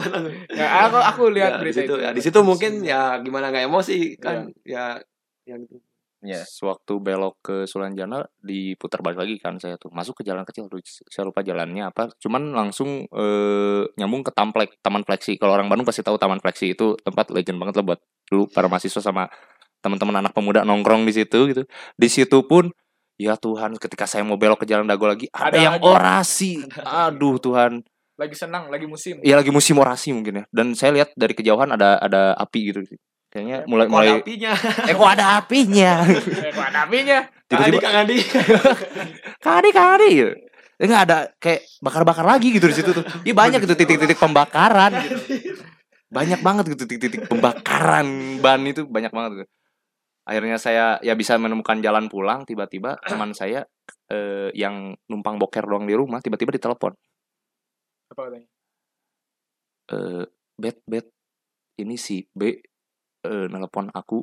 [SPEAKER 1] Ya, aku aku lihat
[SPEAKER 6] Ya,
[SPEAKER 1] berita
[SPEAKER 6] situ
[SPEAKER 1] itu.
[SPEAKER 6] ya di situ mungkin ya gimana nggak emosi kan ya yang itu
[SPEAKER 3] ya
[SPEAKER 4] Sewaktu belok ke Sulanjana diputar balik lagi kan saya tuh. Masuk ke jalan kecil tuh saya lupa jalannya apa. Cuman langsung eh, nyambung ke Tamplek Taman Fleksi. Kalau orang Bandung pasti tahu Taman Fleksi itu tempat legend banget lah buat dulu para mahasiswa sama teman-teman anak pemuda nongkrong di situ gitu. Di situ pun ya Tuhan ketika saya mau belok ke jalan Dago lagi ada,
[SPEAKER 1] Ada
[SPEAKER 4] yang
[SPEAKER 1] lagi.
[SPEAKER 4] orasi aduh Tuhan
[SPEAKER 1] Lagi senang, lagi musim.
[SPEAKER 4] ya lagi musim orasi mungkin ya dan saya lihat dari kejauhan ada ada api gitu kayaknya mulai
[SPEAKER 6] Kok ada
[SPEAKER 4] mulai
[SPEAKER 6] apinya
[SPEAKER 4] eh kok ada apinya
[SPEAKER 1] Eh, kok ada apinya?
[SPEAKER 4] tiba-tiba
[SPEAKER 6] Kang Adi
[SPEAKER 4] kari kari gitu. Ya, nggak ada kayak bakar-bakar lagi gitu di situ tuh. Iya banyak gitu titik-titik pembakaran. gitu. Banyak banget gitu titik-titik pembakaran ban itu banyak banget gitu. Akhirnya saya ya bisa menemukan jalan pulang tiba-tiba teman saya eh, yang numpang boker doang di rumah tiba-tiba ditelepon.
[SPEAKER 1] Apa katanya?
[SPEAKER 4] eh bet bet ini si B eh nelpon aku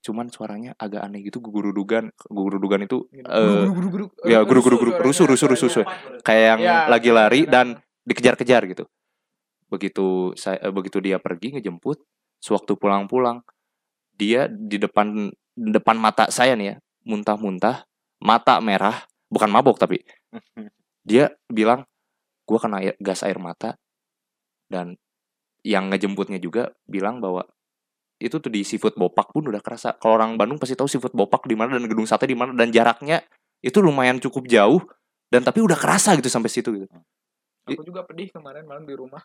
[SPEAKER 4] cuman suaranya agak aneh gitu gugurudugan gugurudugan itu eh
[SPEAKER 1] guru-guru
[SPEAKER 4] ya guru-guru rusuh rusuh rusuh rusuh kayak yang
[SPEAKER 1] Ya,
[SPEAKER 4] lagi lari
[SPEAKER 1] benar.
[SPEAKER 4] dan dikejar-kejar gitu begitu saya eh, begitu dia pergi ngejemput sewaktu pulang-pulang dia di depan di depan mata saya nih ya muntah-muntah mata merah bukan mabok tapi. Dia bilang gua kena air, gas air mata. Dan yang ngejemputnya juga bilang bahwa itu tuh di seafood bopak pun udah kerasa. Kalau orang Bandung pasti tahu seafood bopak di mana dan gedung sate di mana. Dan jaraknya itu lumayan cukup jauh dan tapi udah kerasa gitu sampai situ gitu.
[SPEAKER 1] Aku juga pedih kemarin malam di rumah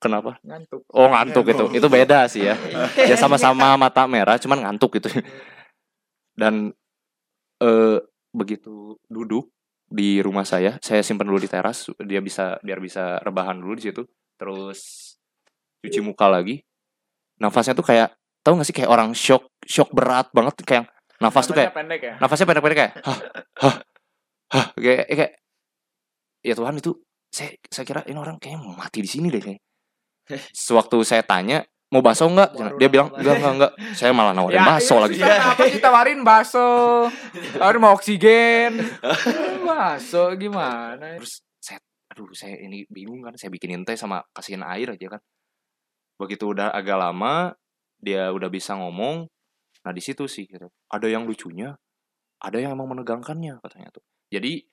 [SPEAKER 4] kenapa?
[SPEAKER 1] Ngantuk.
[SPEAKER 4] Oh ngantuk itu itu beda sih ya. Ya sama-sama mata merah cuman ngantuk gitu. Dan eh begitu duduk di rumah saya saya simpan dulu di teras dia bisa biar bisa rebahan dulu di situ. Terus cuci muka lagi. Nafasnya tuh kayak tahu gak sih kayak orang shock shock berat banget kayak nafas tuh kayak
[SPEAKER 1] pendek ya?
[SPEAKER 4] nafasnya pendek-pendek kayak hah hah hah. Kayak kayak ya Tuhan itu saya saya kira ini orang kayaknya mau mati di sini deh kayak sewaktu saya tanya mau bakso enggak dia bilang enggak enggak enggak saya malah nawarin bakso
[SPEAKER 1] iya,
[SPEAKER 4] lagi
[SPEAKER 1] susah, Kenapa sih tawarin bakso? Tawarin mau oksigen. bakso gimana?
[SPEAKER 4] terus saya aduh saya ini bingung kan saya bikinin teh sama kasihin air aja kan begitu udah agak lama dia udah bisa ngomong nah di situ sih gitu. ada yang lucunya ada yang emang menegangkannya katanya tuh jadi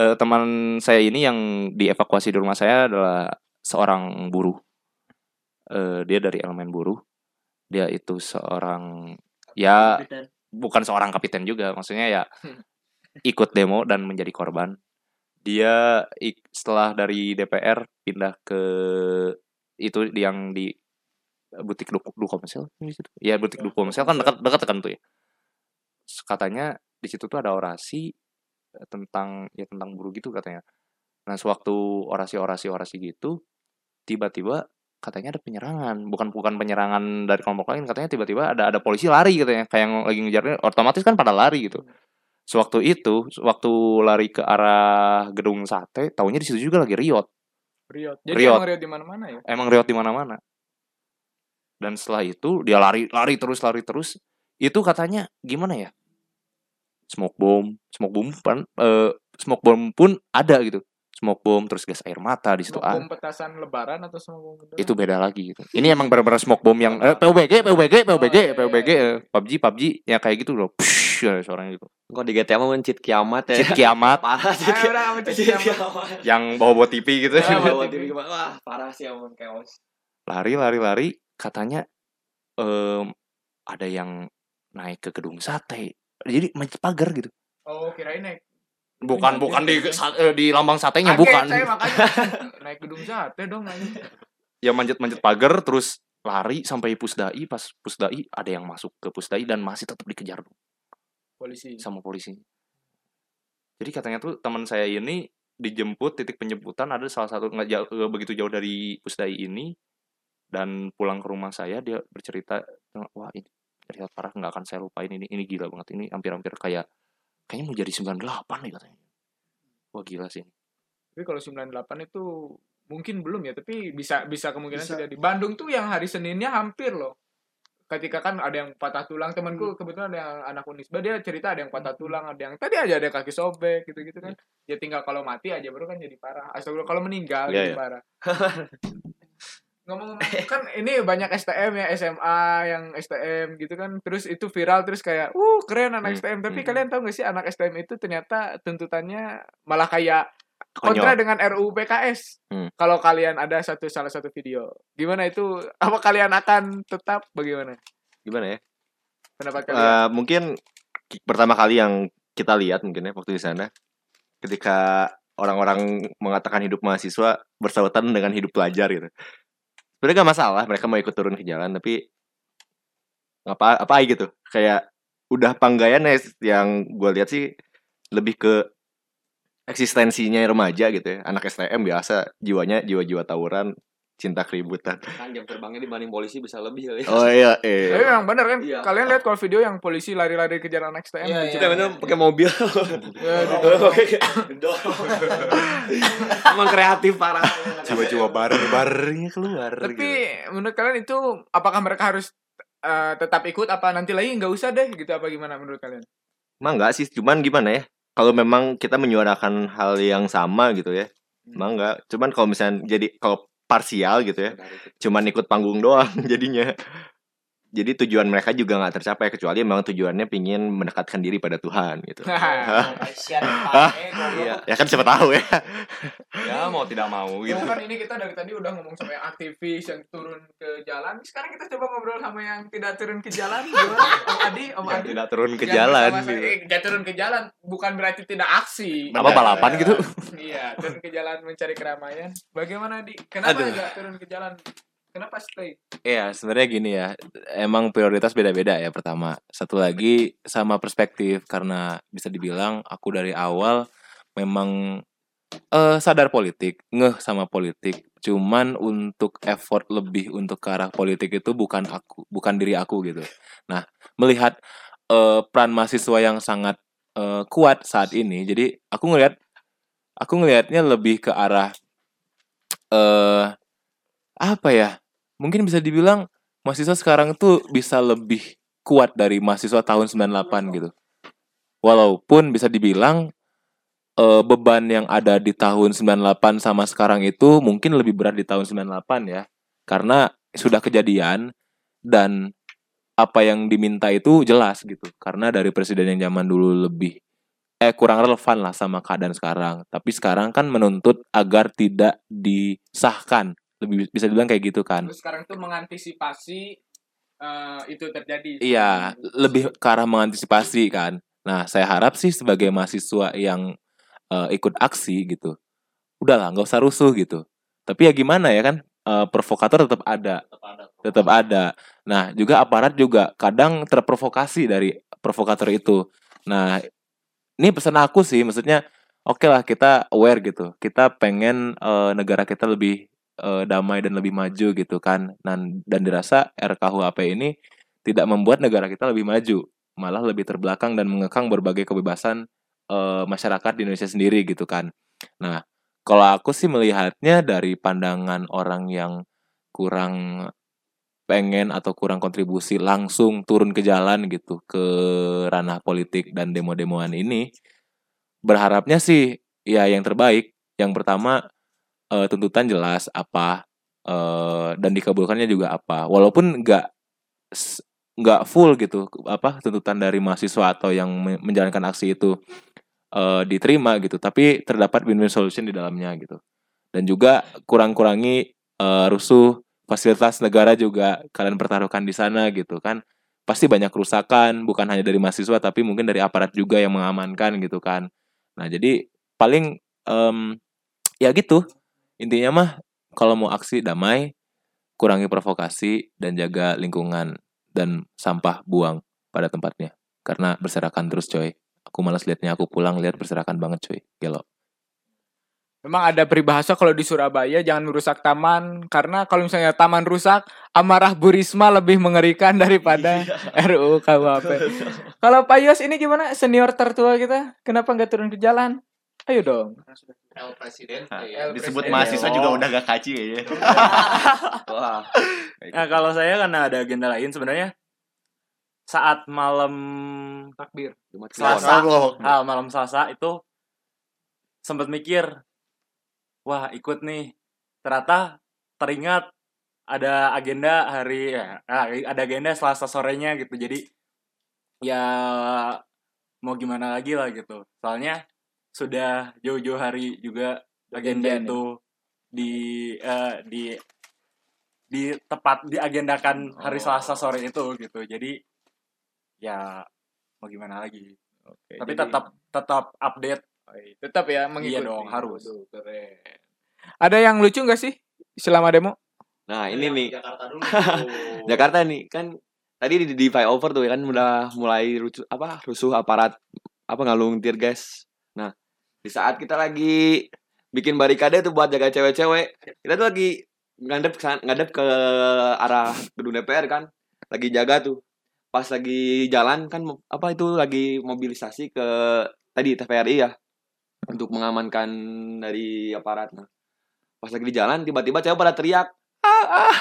[SPEAKER 4] eh, teman saya ini yang dievakuasi di rumah saya adalah seorang buruh Eh, dia dari elemen buruh. Dia itu seorang ya bukan seorang kapiten juga maksudnya ya ikut demo dan menjadi korban. Dia ik- setelah dari DPR pindah ke itu yang di butik Dukomsel di situ. ya butik Dukomsel kan dekat dekat kan tuh ya. Katanya di situ tuh ada orasi eh, tentang ya tentang buruh gitu katanya. Nah sewaktu orasi-orasi orasi gitu tiba-tiba katanya ada penyerangan. Bukan bukan penyerangan dari kelompok lain katanya tiba-tiba ada ada polisi lari katanya kayak yang lagi ngejar otomatis kan pada lari gitu. Sewaktu itu waktu lari ke arah gedung sate taunya di situ juga lagi riot.
[SPEAKER 1] Riot. Jadi
[SPEAKER 4] Riot.
[SPEAKER 1] emang Riot di mana-mana ya?
[SPEAKER 4] emang riot di mana-mana. Dan setelah itu dia lari lari terus lari terus. Itu katanya gimana ya? Smoke bomb smoke bomb pun eh, smoke bomb pun ada gitu smoke bomb terus gas air mata di situ
[SPEAKER 1] Smoke
[SPEAKER 4] ah,
[SPEAKER 1] petasan lebaran atau smoke bom beneran?
[SPEAKER 4] itu beda lagi gitu ini emang benar-benar smoke bomb yang eh, PUBG PUBG PUBG
[SPEAKER 1] iya, iya,
[SPEAKER 4] PUBG
[SPEAKER 1] iya.
[SPEAKER 4] eh, PUBG PUBG ya kayak gitu loh Psh, ya, suaranya gitu
[SPEAKER 6] Kok di GTA mah mencit kiamat ya.
[SPEAKER 4] Cit kiamat
[SPEAKER 6] Parah
[SPEAKER 1] cek
[SPEAKER 6] kiamat.
[SPEAKER 4] yang bawa bawa TV gitu
[SPEAKER 6] Ah,
[SPEAKER 1] bawa
[SPEAKER 6] bawa
[SPEAKER 1] TV.
[SPEAKER 6] Wah, parah sih amun chaos.
[SPEAKER 4] lari lari lari katanya em, ada yang naik ke gedung sate jadi manjat pagar gitu
[SPEAKER 1] Oh, kirain naik.
[SPEAKER 4] Bukan
[SPEAKER 1] Iya,
[SPEAKER 4] bukan
[SPEAKER 1] iya,
[SPEAKER 4] di
[SPEAKER 1] iya.
[SPEAKER 4] sa- eh, di lambang satenya bukan
[SPEAKER 1] Saya makanya naik gedung sate dong nanya.
[SPEAKER 4] ya manjat manjat pagar terus lari sampai pusdai pas pusdai ada yang masuk ke pusdai dan masih tetap dikejar
[SPEAKER 1] Polisi.
[SPEAKER 4] sama polisi jadi katanya tuh teman saya ini dijemput titik penjemputan ada salah satu nggak jauh nggak begitu jauh dari pusdai ini dan pulang ke rumah saya dia bercerita wah ini cerita parah nggak akan saya lupain ini ini gila banget ini hampir-hampir kayak kayaknya mau jadi 98 nih katanya wah gila sih
[SPEAKER 1] Tapi kalau 98 itu mungkin belum ya, tapi bisa bisa kemungkinan
[SPEAKER 5] Bisa.
[SPEAKER 1] terjadi. Bandung tuh yang hari Seninnya hampir loh. Ketika kan ada yang patah tulang, temanku kebetulan ada yang anak Unisba dia cerita ada yang patah tulang, ada yang tadi aja ada kaki sobek gitu-gitu kan. Ya tinggal kalau mati aja baru kan jadi parah. Astagfirullah kalau meninggal
[SPEAKER 3] Iya,
[SPEAKER 1] jadi
[SPEAKER 3] iya.
[SPEAKER 1] parah. Ngomong-ngomong kan ini banyak STM ya SMA yang STM gitu kan terus itu viral terus kayak uh keren anak
[SPEAKER 3] Hmm,
[SPEAKER 1] STM tapi
[SPEAKER 3] hmm.
[SPEAKER 1] kalian tahu gak sih anak STM itu ternyata tuntutannya malah kayak kontra
[SPEAKER 3] Konyol.
[SPEAKER 1] dengan RUU PKS.
[SPEAKER 3] Hmm.
[SPEAKER 1] Kalau kalian ada satu salah satu video, gimana itu? Apa kalian akan tetap bagaimana?
[SPEAKER 3] Gimana ya?
[SPEAKER 1] Pendapat kalian?
[SPEAKER 3] Eh, mungkin ki- pertama kali yang kita lihat mungkin ya waktu di sana ketika orang-orang mengatakan hidup mahasiswa bersautan dengan hidup pelajar gitu. Sebenarnya gak masalah mereka mau ikut turun ke jalan tapi apa apa gitu. Kayak udah panggaian ya yang gue lihat sih lebih ke eksistensinya remaja gitu ya. Anak STM biasa jiwanya jiwa-jiwa tawuran
[SPEAKER 4] cinta keributan.
[SPEAKER 6] Kan jam terbangnya dibanding polisi bisa lebih kali.
[SPEAKER 4] Oh iya,
[SPEAKER 1] Tapi
[SPEAKER 4] eh.
[SPEAKER 1] memang bener kan
[SPEAKER 6] Iya.
[SPEAKER 1] kalian lihat kalau video yang polisi lari-lari kejar anak STM
[SPEAKER 5] Iya,
[SPEAKER 1] gitu.
[SPEAKER 6] Kita bener pakai mobil.
[SPEAKER 1] Ya,
[SPEAKER 6] Emang kreatif parah.
[SPEAKER 4] Coba-coba bareng-barengnya keluar.
[SPEAKER 1] Tapi
[SPEAKER 4] gitu.
[SPEAKER 1] menurut kalian itu apakah mereka harus eh, tetap ikut apa nanti lagi nggak usah deh gitu apa gimana menurut kalian?
[SPEAKER 4] Emang enggak sih, cuman gimana ya? Kalau memang kita menyuarakan hal yang sama gitu ya. Emang enggak. Cuman kalau misalnya jadi kalau parsial gitu ya. Cuman ikut panggung doang jadinya. Jadi tujuan mereka juga nggak tercapai kecuali memang tujuannya pingin mendekatkan diri pada Tuhan gitu.
[SPEAKER 6] Iya.
[SPEAKER 4] Ya kan siapa tahu ya.
[SPEAKER 7] Ya mau tidak mau gitu.
[SPEAKER 1] kan ini kita dari tadi udah ngomong sama yang aktivis yang turun ke jalan. Sekarang kita coba ngobrol sama yang tidak turun ke jalan. Gimana? Om Adi, Om
[SPEAKER 4] Yang
[SPEAKER 1] Adi.
[SPEAKER 4] tidak turun ke
[SPEAKER 1] Yang
[SPEAKER 4] jalan gitu.
[SPEAKER 1] eh, tidak turun ke jalan bukan berarti tidak aksi.
[SPEAKER 7] Apa balapan gitu?
[SPEAKER 1] Iya, turun ke jalan mencari keramaian. Bagaimana di? Kenapa nggak turun ke jalan? Kenapa stay?
[SPEAKER 3] Iya, sebenarnya gini ya. Emang prioritas beda-beda ya pertama. Satu lagi sama perspektif karena bisa dibilang aku dari awal memang eh sadar politik, ngeh sama politik. Cuman untuk effort lebih untuk ke arah politik itu bukan aku, bukan diri aku gitu. Nah, melihat eh, peran mahasiswa yang sangat eh, kuat saat ini, jadi aku ngelihat aku ngelihatnya lebih ke arah eh apa ya? Mungkin bisa dibilang mahasiswa sekarang tuh bisa lebih kuat dari mahasiswa tahun 98 gitu. Walaupun bisa dibilang eh, beban yang ada di tahun 98 sama sekarang itu mungkin lebih berat di tahun 98 ya. Karena sudah kejadian dan apa yang diminta itu jelas gitu. Karena dari presiden yang zaman dulu lebih eh kurang relevan lah sama keadaan sekarang. Tapi sekarang kan menuntut agar tidak disahkan. Lebih bisa dibilang kayak gitu kan.
[SPEAKER 1] Terus sekarang tuh mengantisipasi eh, itu terjadi.
[SPEAKER 3] Iya, lebih ke arah mengantisipasi kan. Nah, saya harap sih sebagai mahasiswa yang eh, ikut aksi gitu, udahlah nggak usah rusuh gitu. Tapi ya gimana ya kan, eh, provokator tetap ada, tetap ada. Nah, juga aparat juga kadang terprovokasi dari provokator itu. Nah, ini pesan aku sih, maksudnya oke lah kita aware gitu, kita pengen eh, negara kita lebih eh, damai dan lebih maju gitu kan. Dan dan dirasa RKUHP ini tidak membuat negara kita lebih maju, malah lebih terbelakang dan mengekang berbagai kebebasan eh, masyarakat di Indonesia sendiri gitu kan. Nah, kalau aku sih melihatnya dari pandangan orang yang kurang pengen atau kurang kontribusi langsung turun ke jalan gitu ke ranah politik dan demo-demoan ini berharapnya sih ya yang terbaik. Yang pertama eh, tuntutan jelas apa eh, dan dikabulkannya juga apa. Walaupun nggak nggak full gitu apa tuntutan dari mahasiswa atau yang me- menjalankan aksi itu eh, diterima gitu. Tapi terdapat win-win solution di dalamnya gitu. Dan juga kurang-kurangi eh, rusuh fasilitas negara juga kalian pertaruhkan di sana gitu kan. Pasti banyak kerusakan bukan hanya dari mahasiswa tapi mungkin dari aparat juga yang mengamankan gitu kan. Nah jadi paling em, ya gitu intinya mah kalau mau aksi damai kurangi provokasi dan jaga lingkungan dan sampah buang pada tempatnya. Karena berserakan terus coy. Aku malas liatnya aku pulang lihat berserakan banget coy. Gelo.
[SPEAKER 1] Memang ada peribahasa kalau di Surabaya jangan merusak taman. Karena kalau misalnya taman rusak amarah Bu Risma lebih mengerikan daripada RUU KUHP. kalau Pak Yos ini gimana? Senior tertua kita? Kenapa nggak turun ke jalan? Ayo dong.
[SPEAKER 3] El presiden
[SPEAKER 1] El
[SPEAKER 4] Disebut
[SPEAKER 1] Presiden.
[SPEAKER 4] mahasiswa juga udah gak kaci kayaknya.
[SPEAKER 6] Wah.
[SPEAKER 8] Nah kalau saya karena ada agenda lain sebenarnya saat malam
[SPEAKER 1] Takbir.
[SPEAKER 8] Selasa, ah, malam Selasa itu sempat mikir, wah ikut nih. Ternyata teringat ada agenda hari ya, ah, ada agenda Selasa sorenya gitu. Jadi ya mau gimana lagi lah gitu. Soalnya sudah jauh-jauh hari juga agenda
[SPEAKER 1] Janjian ya?
[SPEAKER 8] itu di eh, di di tepat diagendakan hari
[SPEAKER 1] Oh.
[SPEAKER 8] Selasa sore itu gitu. Jadi ya mau gimana lagi.
[SPEAKER 1] Oke,
[SPEAKER 8] Tapi
[SPEAKER 1] jadi-
[SPEAKER 8] tetap tetap update.
[SPEAKER 1] tetap ya mengikuti.
[SPEAKER 8] Iya dong, harus.
[SPEAKER 1] Keren. Ada yang lucu nggak sih selama demo?
[SPEAKER 6] Nah, ini nih
[SPEAKER 3] Jakarta dulu.
[SPEAKER 6] Jakarta nih kan tadi di, di flyover tuh kan udah mulai rusuh apa rusuh aparat apa ngalung tear gas. Di saat kita lagi bikin barikade tuh buat jaga cewek-cewek, kita tuh lagi ngadep ngadep ke arah gedung DPR kan lagi jaga tuh. Pas lagi jalan kan apa itu lagi mobilisasi ke tadi TVRI ya untuk mengamankan dari aparat nah pas lagi di jalan tiba-tiba cewek pada teriak ah, ah.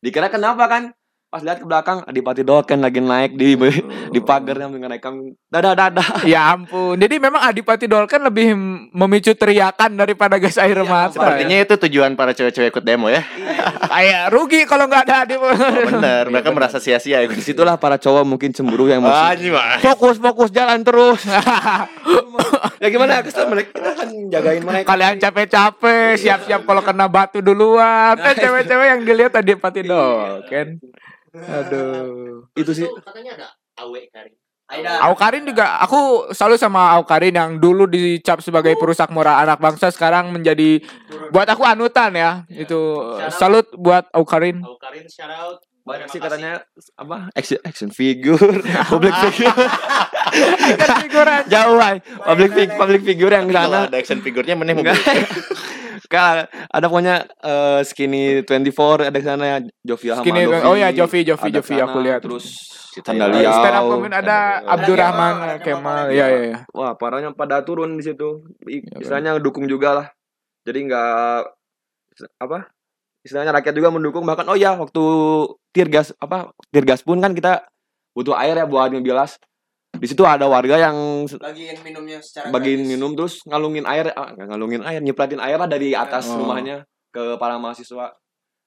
[SPEAKER 6] dikira kenapa kan pas lihat ke belakang Adipati Dolken lagi naik di di pagar yang mengenaikan dadah dadah.
[SPEAKER 1] Ya ampun. Jadi memang Adipati Dolken lebih memicu teriakan daripada gas air mata.
[SPEAKER 3] Sepertinya itu tujuan para cewek-cewek ikut demo ya.
[SPEAKER 1] Kayak rugi kalau nggak ada Adip.
[SPEAKER 3] Oh, bener, mereka merasa sia-sia ikut
[SPEAKER 6] di situlah para cowok mungkin cemburu yang masih fokus fokus jalan terus. Ya gimana? Kesel mereka kita kan jagain mereka.
[SPEAKER 1] Kalian capek-capek, siap-siap kalau kena batu duluan. Eh cewek-cewek yang dilihat Adipati Dolken. Aduh.
[SPEAKER 6] itu sih.
[SPEAKER 3] katanya ada awe kari.
[SPEAKER 1] Aukarin juga aku selalu sama Aukarin yang dulu dicap sebagai perusak moral anak bangsa sekarang menjadi buat aku anutan ya. Itu salut buat Aukarin.
[SPEAKER 3] Aukarin shout out.
[SPEAKER 6] banyak sih katanya apa? Action action figure. Public figure. Jauh ay. public fig public figure yang sana.
[SPEAKER 3] ada action figurnya meneh
[SPEAKER 6] Kak, ada pokoknya eh, skinny 24 ada di sana ya Jovi Ahmad
[SPEAKER 1] Skinny, oh ya Jovi Jovi Jovi
[SPEAKER 6] sana,
[SPEAKER 1] aku lihat.
[SPEAKER 6] terus
[SPEAKER 3] Cita
[SPEAKER 6] Sandal
[SPEAKER 3] Yao.
[SPEAKER 1] Eh, stand up comedian ada Abdurrahman Kemal. Iya iya iya.
[SPEAKER 6] wah parahnya pada turun di situ
[SPEAKER 1] Ya,
[SPEAKER 6] istilahnya dukung juga lah jadi nggak apa istilahnya rakyat juga mendukung bahkan oh ya waktu tirgas apa tirgas pun kan kita butuh air ya buat ngebilas di situ ada warga yang
[SPEAKER 5] Bagiin minumnya secara
[SPEAKER 6] bagiin minum terus ngalungin air ah, ngalungin air nyipratin air lah dari atas
[SPEAKER 1] Oh.
[SPEAKER 6] rumahnya ke para mahasiswa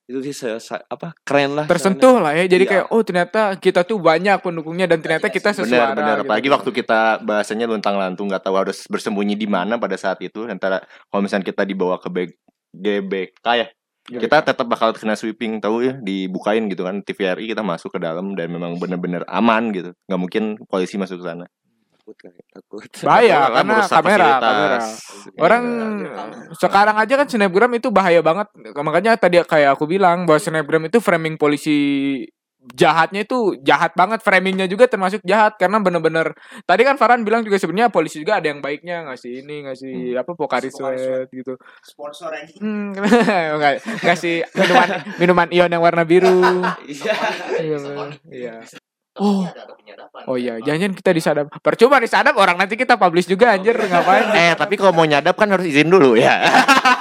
[SPEAKER 6] itu sih se- se- apa keren lah
[SPEAKER 1] Tersentuh lah ya. Jadi
[SPEAKER 6] Iya.
[SPEAKER 1] kayak oh ternyata kita tuh banyak pendukungnya dan ternyata kita sesuara.
[SPEAKER 3] Benar, benar.
[SPEAKER 1] gitu.
[SPEAKER 3] Apalagi waktu kita bahasanya luntang lantung nggak tahu harus bersembunyi di mana pada saat itu. Antara kalau misalnya kita dibawa ke B- GBK ya, kita tetap bakal kena sweeping tahu ya, dibukain gitu kan TVRI kita masuk ke dalam dan memang benar-benar aman gitu. nggak mungkin polisi masuk ke sana.
[SPEAKER 6] takut kayak takut
[SPEAKER 1] Bahaya
[SPEAKER 3] Karena
[SPEAKER 1] karena kamera, kamera.
[SPEAKER 3] Iya.
[SPEAKER 1] Orang sekarang aja kan snapgram itu bahaya banget. Makanya tadi kayak aku bilang bahwa snapgram itu framing polisi jahatnya itu jahat banget framingnya juga termasuk jahat karena bener-bener tadi kan Farhan bilang juga sebenarnya polisi juga ada yang baiknya ngasih ini ngasih apa pokari sweat gitu.
[SPEAKER 5] Sponsor aja.
[SPEAKER 1] hmm, nggak- ngasih minuman minuman ion yang warna biru. Iya. Iya oh. oh iya jangan kita disadap percuma disadap orang nanti kita publish juga anjir ngapain?
[SPEAKER 3] Eh, tapi kalau mau nyadap kan harus izin dulu ya.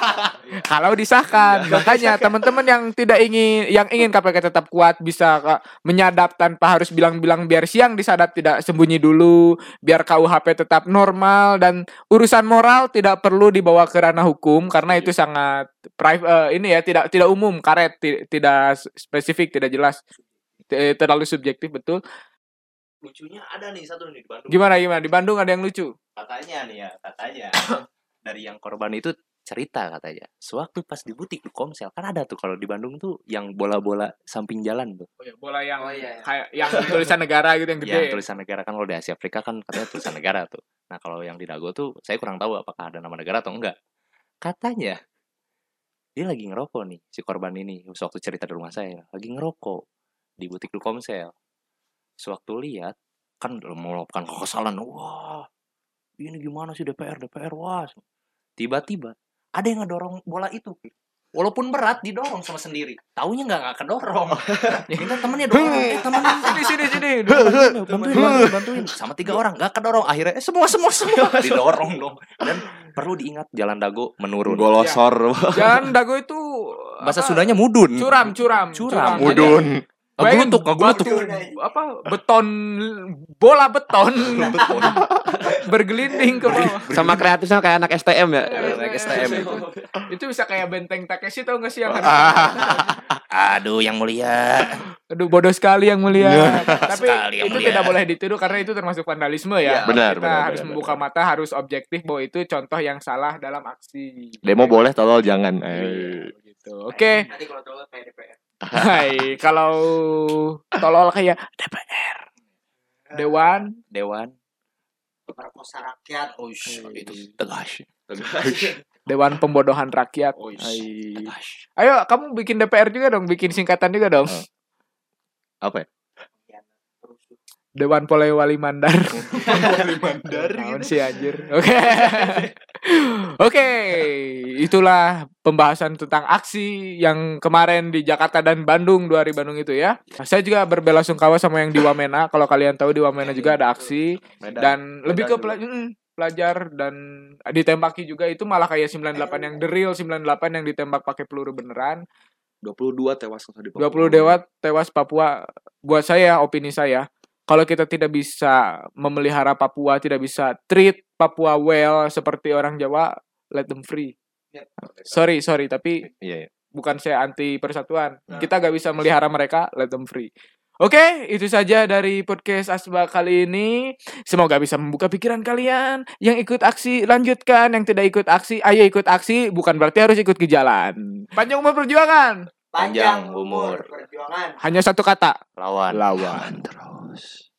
[SPEAKER 1] kalau disahkan. Makanya teman-teman yang tidak ingin yang ingin KPK tetap kuat bisa Kak, menyadap tanpa harus bilang-bilang biar siang disadap tidak sembunyi dulu. Biar KUHP tetap normal dan urusan moral tidak perlu dibawa ke ranah hukum karena itu sangat private ini ya tidak tidak umum karet ti- tidak spesifik tidak jelas terlalu subjektif betul.
[SPEAKER 3] Lucunya ada nih satu nih di Bandung.
[SPEAKER 1] gimana gimana? Di Bandung ada yang lucu?
[SPEAKER 4] Katanya nih ya katanya dari yang korban itu cerita katanya. Sewaktu pas di butik di komsel kan ada tuh kalau di Bandung tuh yang bola-bola samping jalan tuh.
[SPEAKER 1] Oh ya bola yang
[SPEAKER 5] Oh, iya.
[SPEAKER 1] kayak yang tulisan negara gitu yang gede.
[SPEAKER 4] yang tulisan negara. Kan kalau di Asia Afrika kan katanya tulisan negara tuh. Nah kalau yang di Dago tuh saya kurang tahu apakah ada nama negara atau enggak. Katanya dia lagi ngerokok nih si korban ini sewaktu cerita di rumah saya lagi ngerokok di butik Telkomsel sewaktu lihat kan melakukan kekesalan wah ini gimana sih DPR DPR wah. Tiba-tiba ada yang ngedorong bola itu walaupun berat didorong sama sendiri. Taunya nggak nggak kedorong. Minta temennya dorong eh temennya
[SPEAKER 1] sini sini sini.
[SPEAKER 4] Bantuin bantuin bantuin, bantuin. sama tiga orang nggak kedorong. Akhirnya eh, semua semua semua. Didorong dong. Dan perlu diingat jalan dago menurun.
[SPEAKER 6] Golosor
[SPEAKER 1] Jangan dago itu
[SPEAKER 4] bahasa Sundanya mudun.
[SPEAKER 1] Curam curam
[SPEAKER 4] Curam.
[SPEAKER 1] Jadi,
[SPEAKER 3] Mudun.
[SPEAKER 4] Ngeglutuk.
[SPEAKER 1] batu- apa beton bola beton. Bergelinding ke bawah.
[SPEAKER 6] Sama kreatifnya kayak anak STM ya?
[SPEAKER 1] Anak STM. itu bisa kayak benteng Takeshi tau gak sih yang
[SPEAKER 4] aduh yang mulia.
[SPEAKER 1] Aduh bodoh sekali yang mulia. Tapi
[SPEAKER 4] Sekali yang
[SPEAKER 1] itu
[SPEAKER 4] mulia.
[SPEAKER 1] tidak boleh dituduh karena itu termasuk vandalisme ya.
[SPEAKER 3] Benar,
[SPEAKER 1] kita
[SPEAKER 3] benar,
[SPEAKER 1] harus
[SPEAKER 3] benar,
[SPEAKER 1] membuka mata harus objektif bahwa itu contoh yang salah dalam aksi.
[SPEAKER 3] Demo boleh, tolol jangan. Eh.
[SPEAKER 1] gitu oke.
[SPEAKER 5] Nanti kalau tahu kayak DPR.
[SPEAKER 1] Hai, kalau tolol kayak DPR, Dewan,
[SPEAKER 4] dewan
[SPEAKER 5] Perkosa rakyat.
[SPEAKER 4] oh itu tegas
[SPEAKER 1] Dewan Pembodohan Rakyat. Hai. Ayo, kamu bikin DPR juga dong, bikin singkatan juga dong.
[SPEAKER 3] Apa ya?
[SPEAKER 1] Dewan Polewali Mandar. Naon sih anjir. Oke. Oke, itulah pembahasan tentang aksi yang kemarin di Jakarta dan Bandung, dua hari Bandung itu ya. Saya juga berbelasungkawa sama yang di Wamena. Kalau kalian tahu di Wamena juga ada aksi dan lebih ke pela- pelajar dan ditembaki juga itu malah kayak 98 yang the real 98 yang ditembak pakai peluru beneran.
[SPEAKER 6] 22 tewas di
[SPEAKER 1] 20 dewa tewas Papua. Buat saya, opini saya, kalau kita tidak bisa memelihara Papua, tidak bisa treat Papua well seperti orang Jawa, let them free. Sorry, sorry, tapi
[SPEAKER 3] Iya, iya.
[SPEAKER 1] bukan saya anti persatuan. Kita gak bisa melihara mereka, let them free. Oke, itu saja dari podcast Asba kali ini. Semoga bisa membuka pikiran kalian. Yang ikut aksi, lanjutkan. Yang tidak ikut aksi, ayo ikut aksi. Bukan berarti harus ikut ke jalan. Panjang umur perjuangan.
[SPEAKER 3] Panjang umur.
[SPEAKER 5] perjuangan.
[SPEAKER 1] Hanya satu kata.
[SPEAKER 4] Lawan.
[SPEAKER 1] Lawan.
[SPEAKER 4] terus.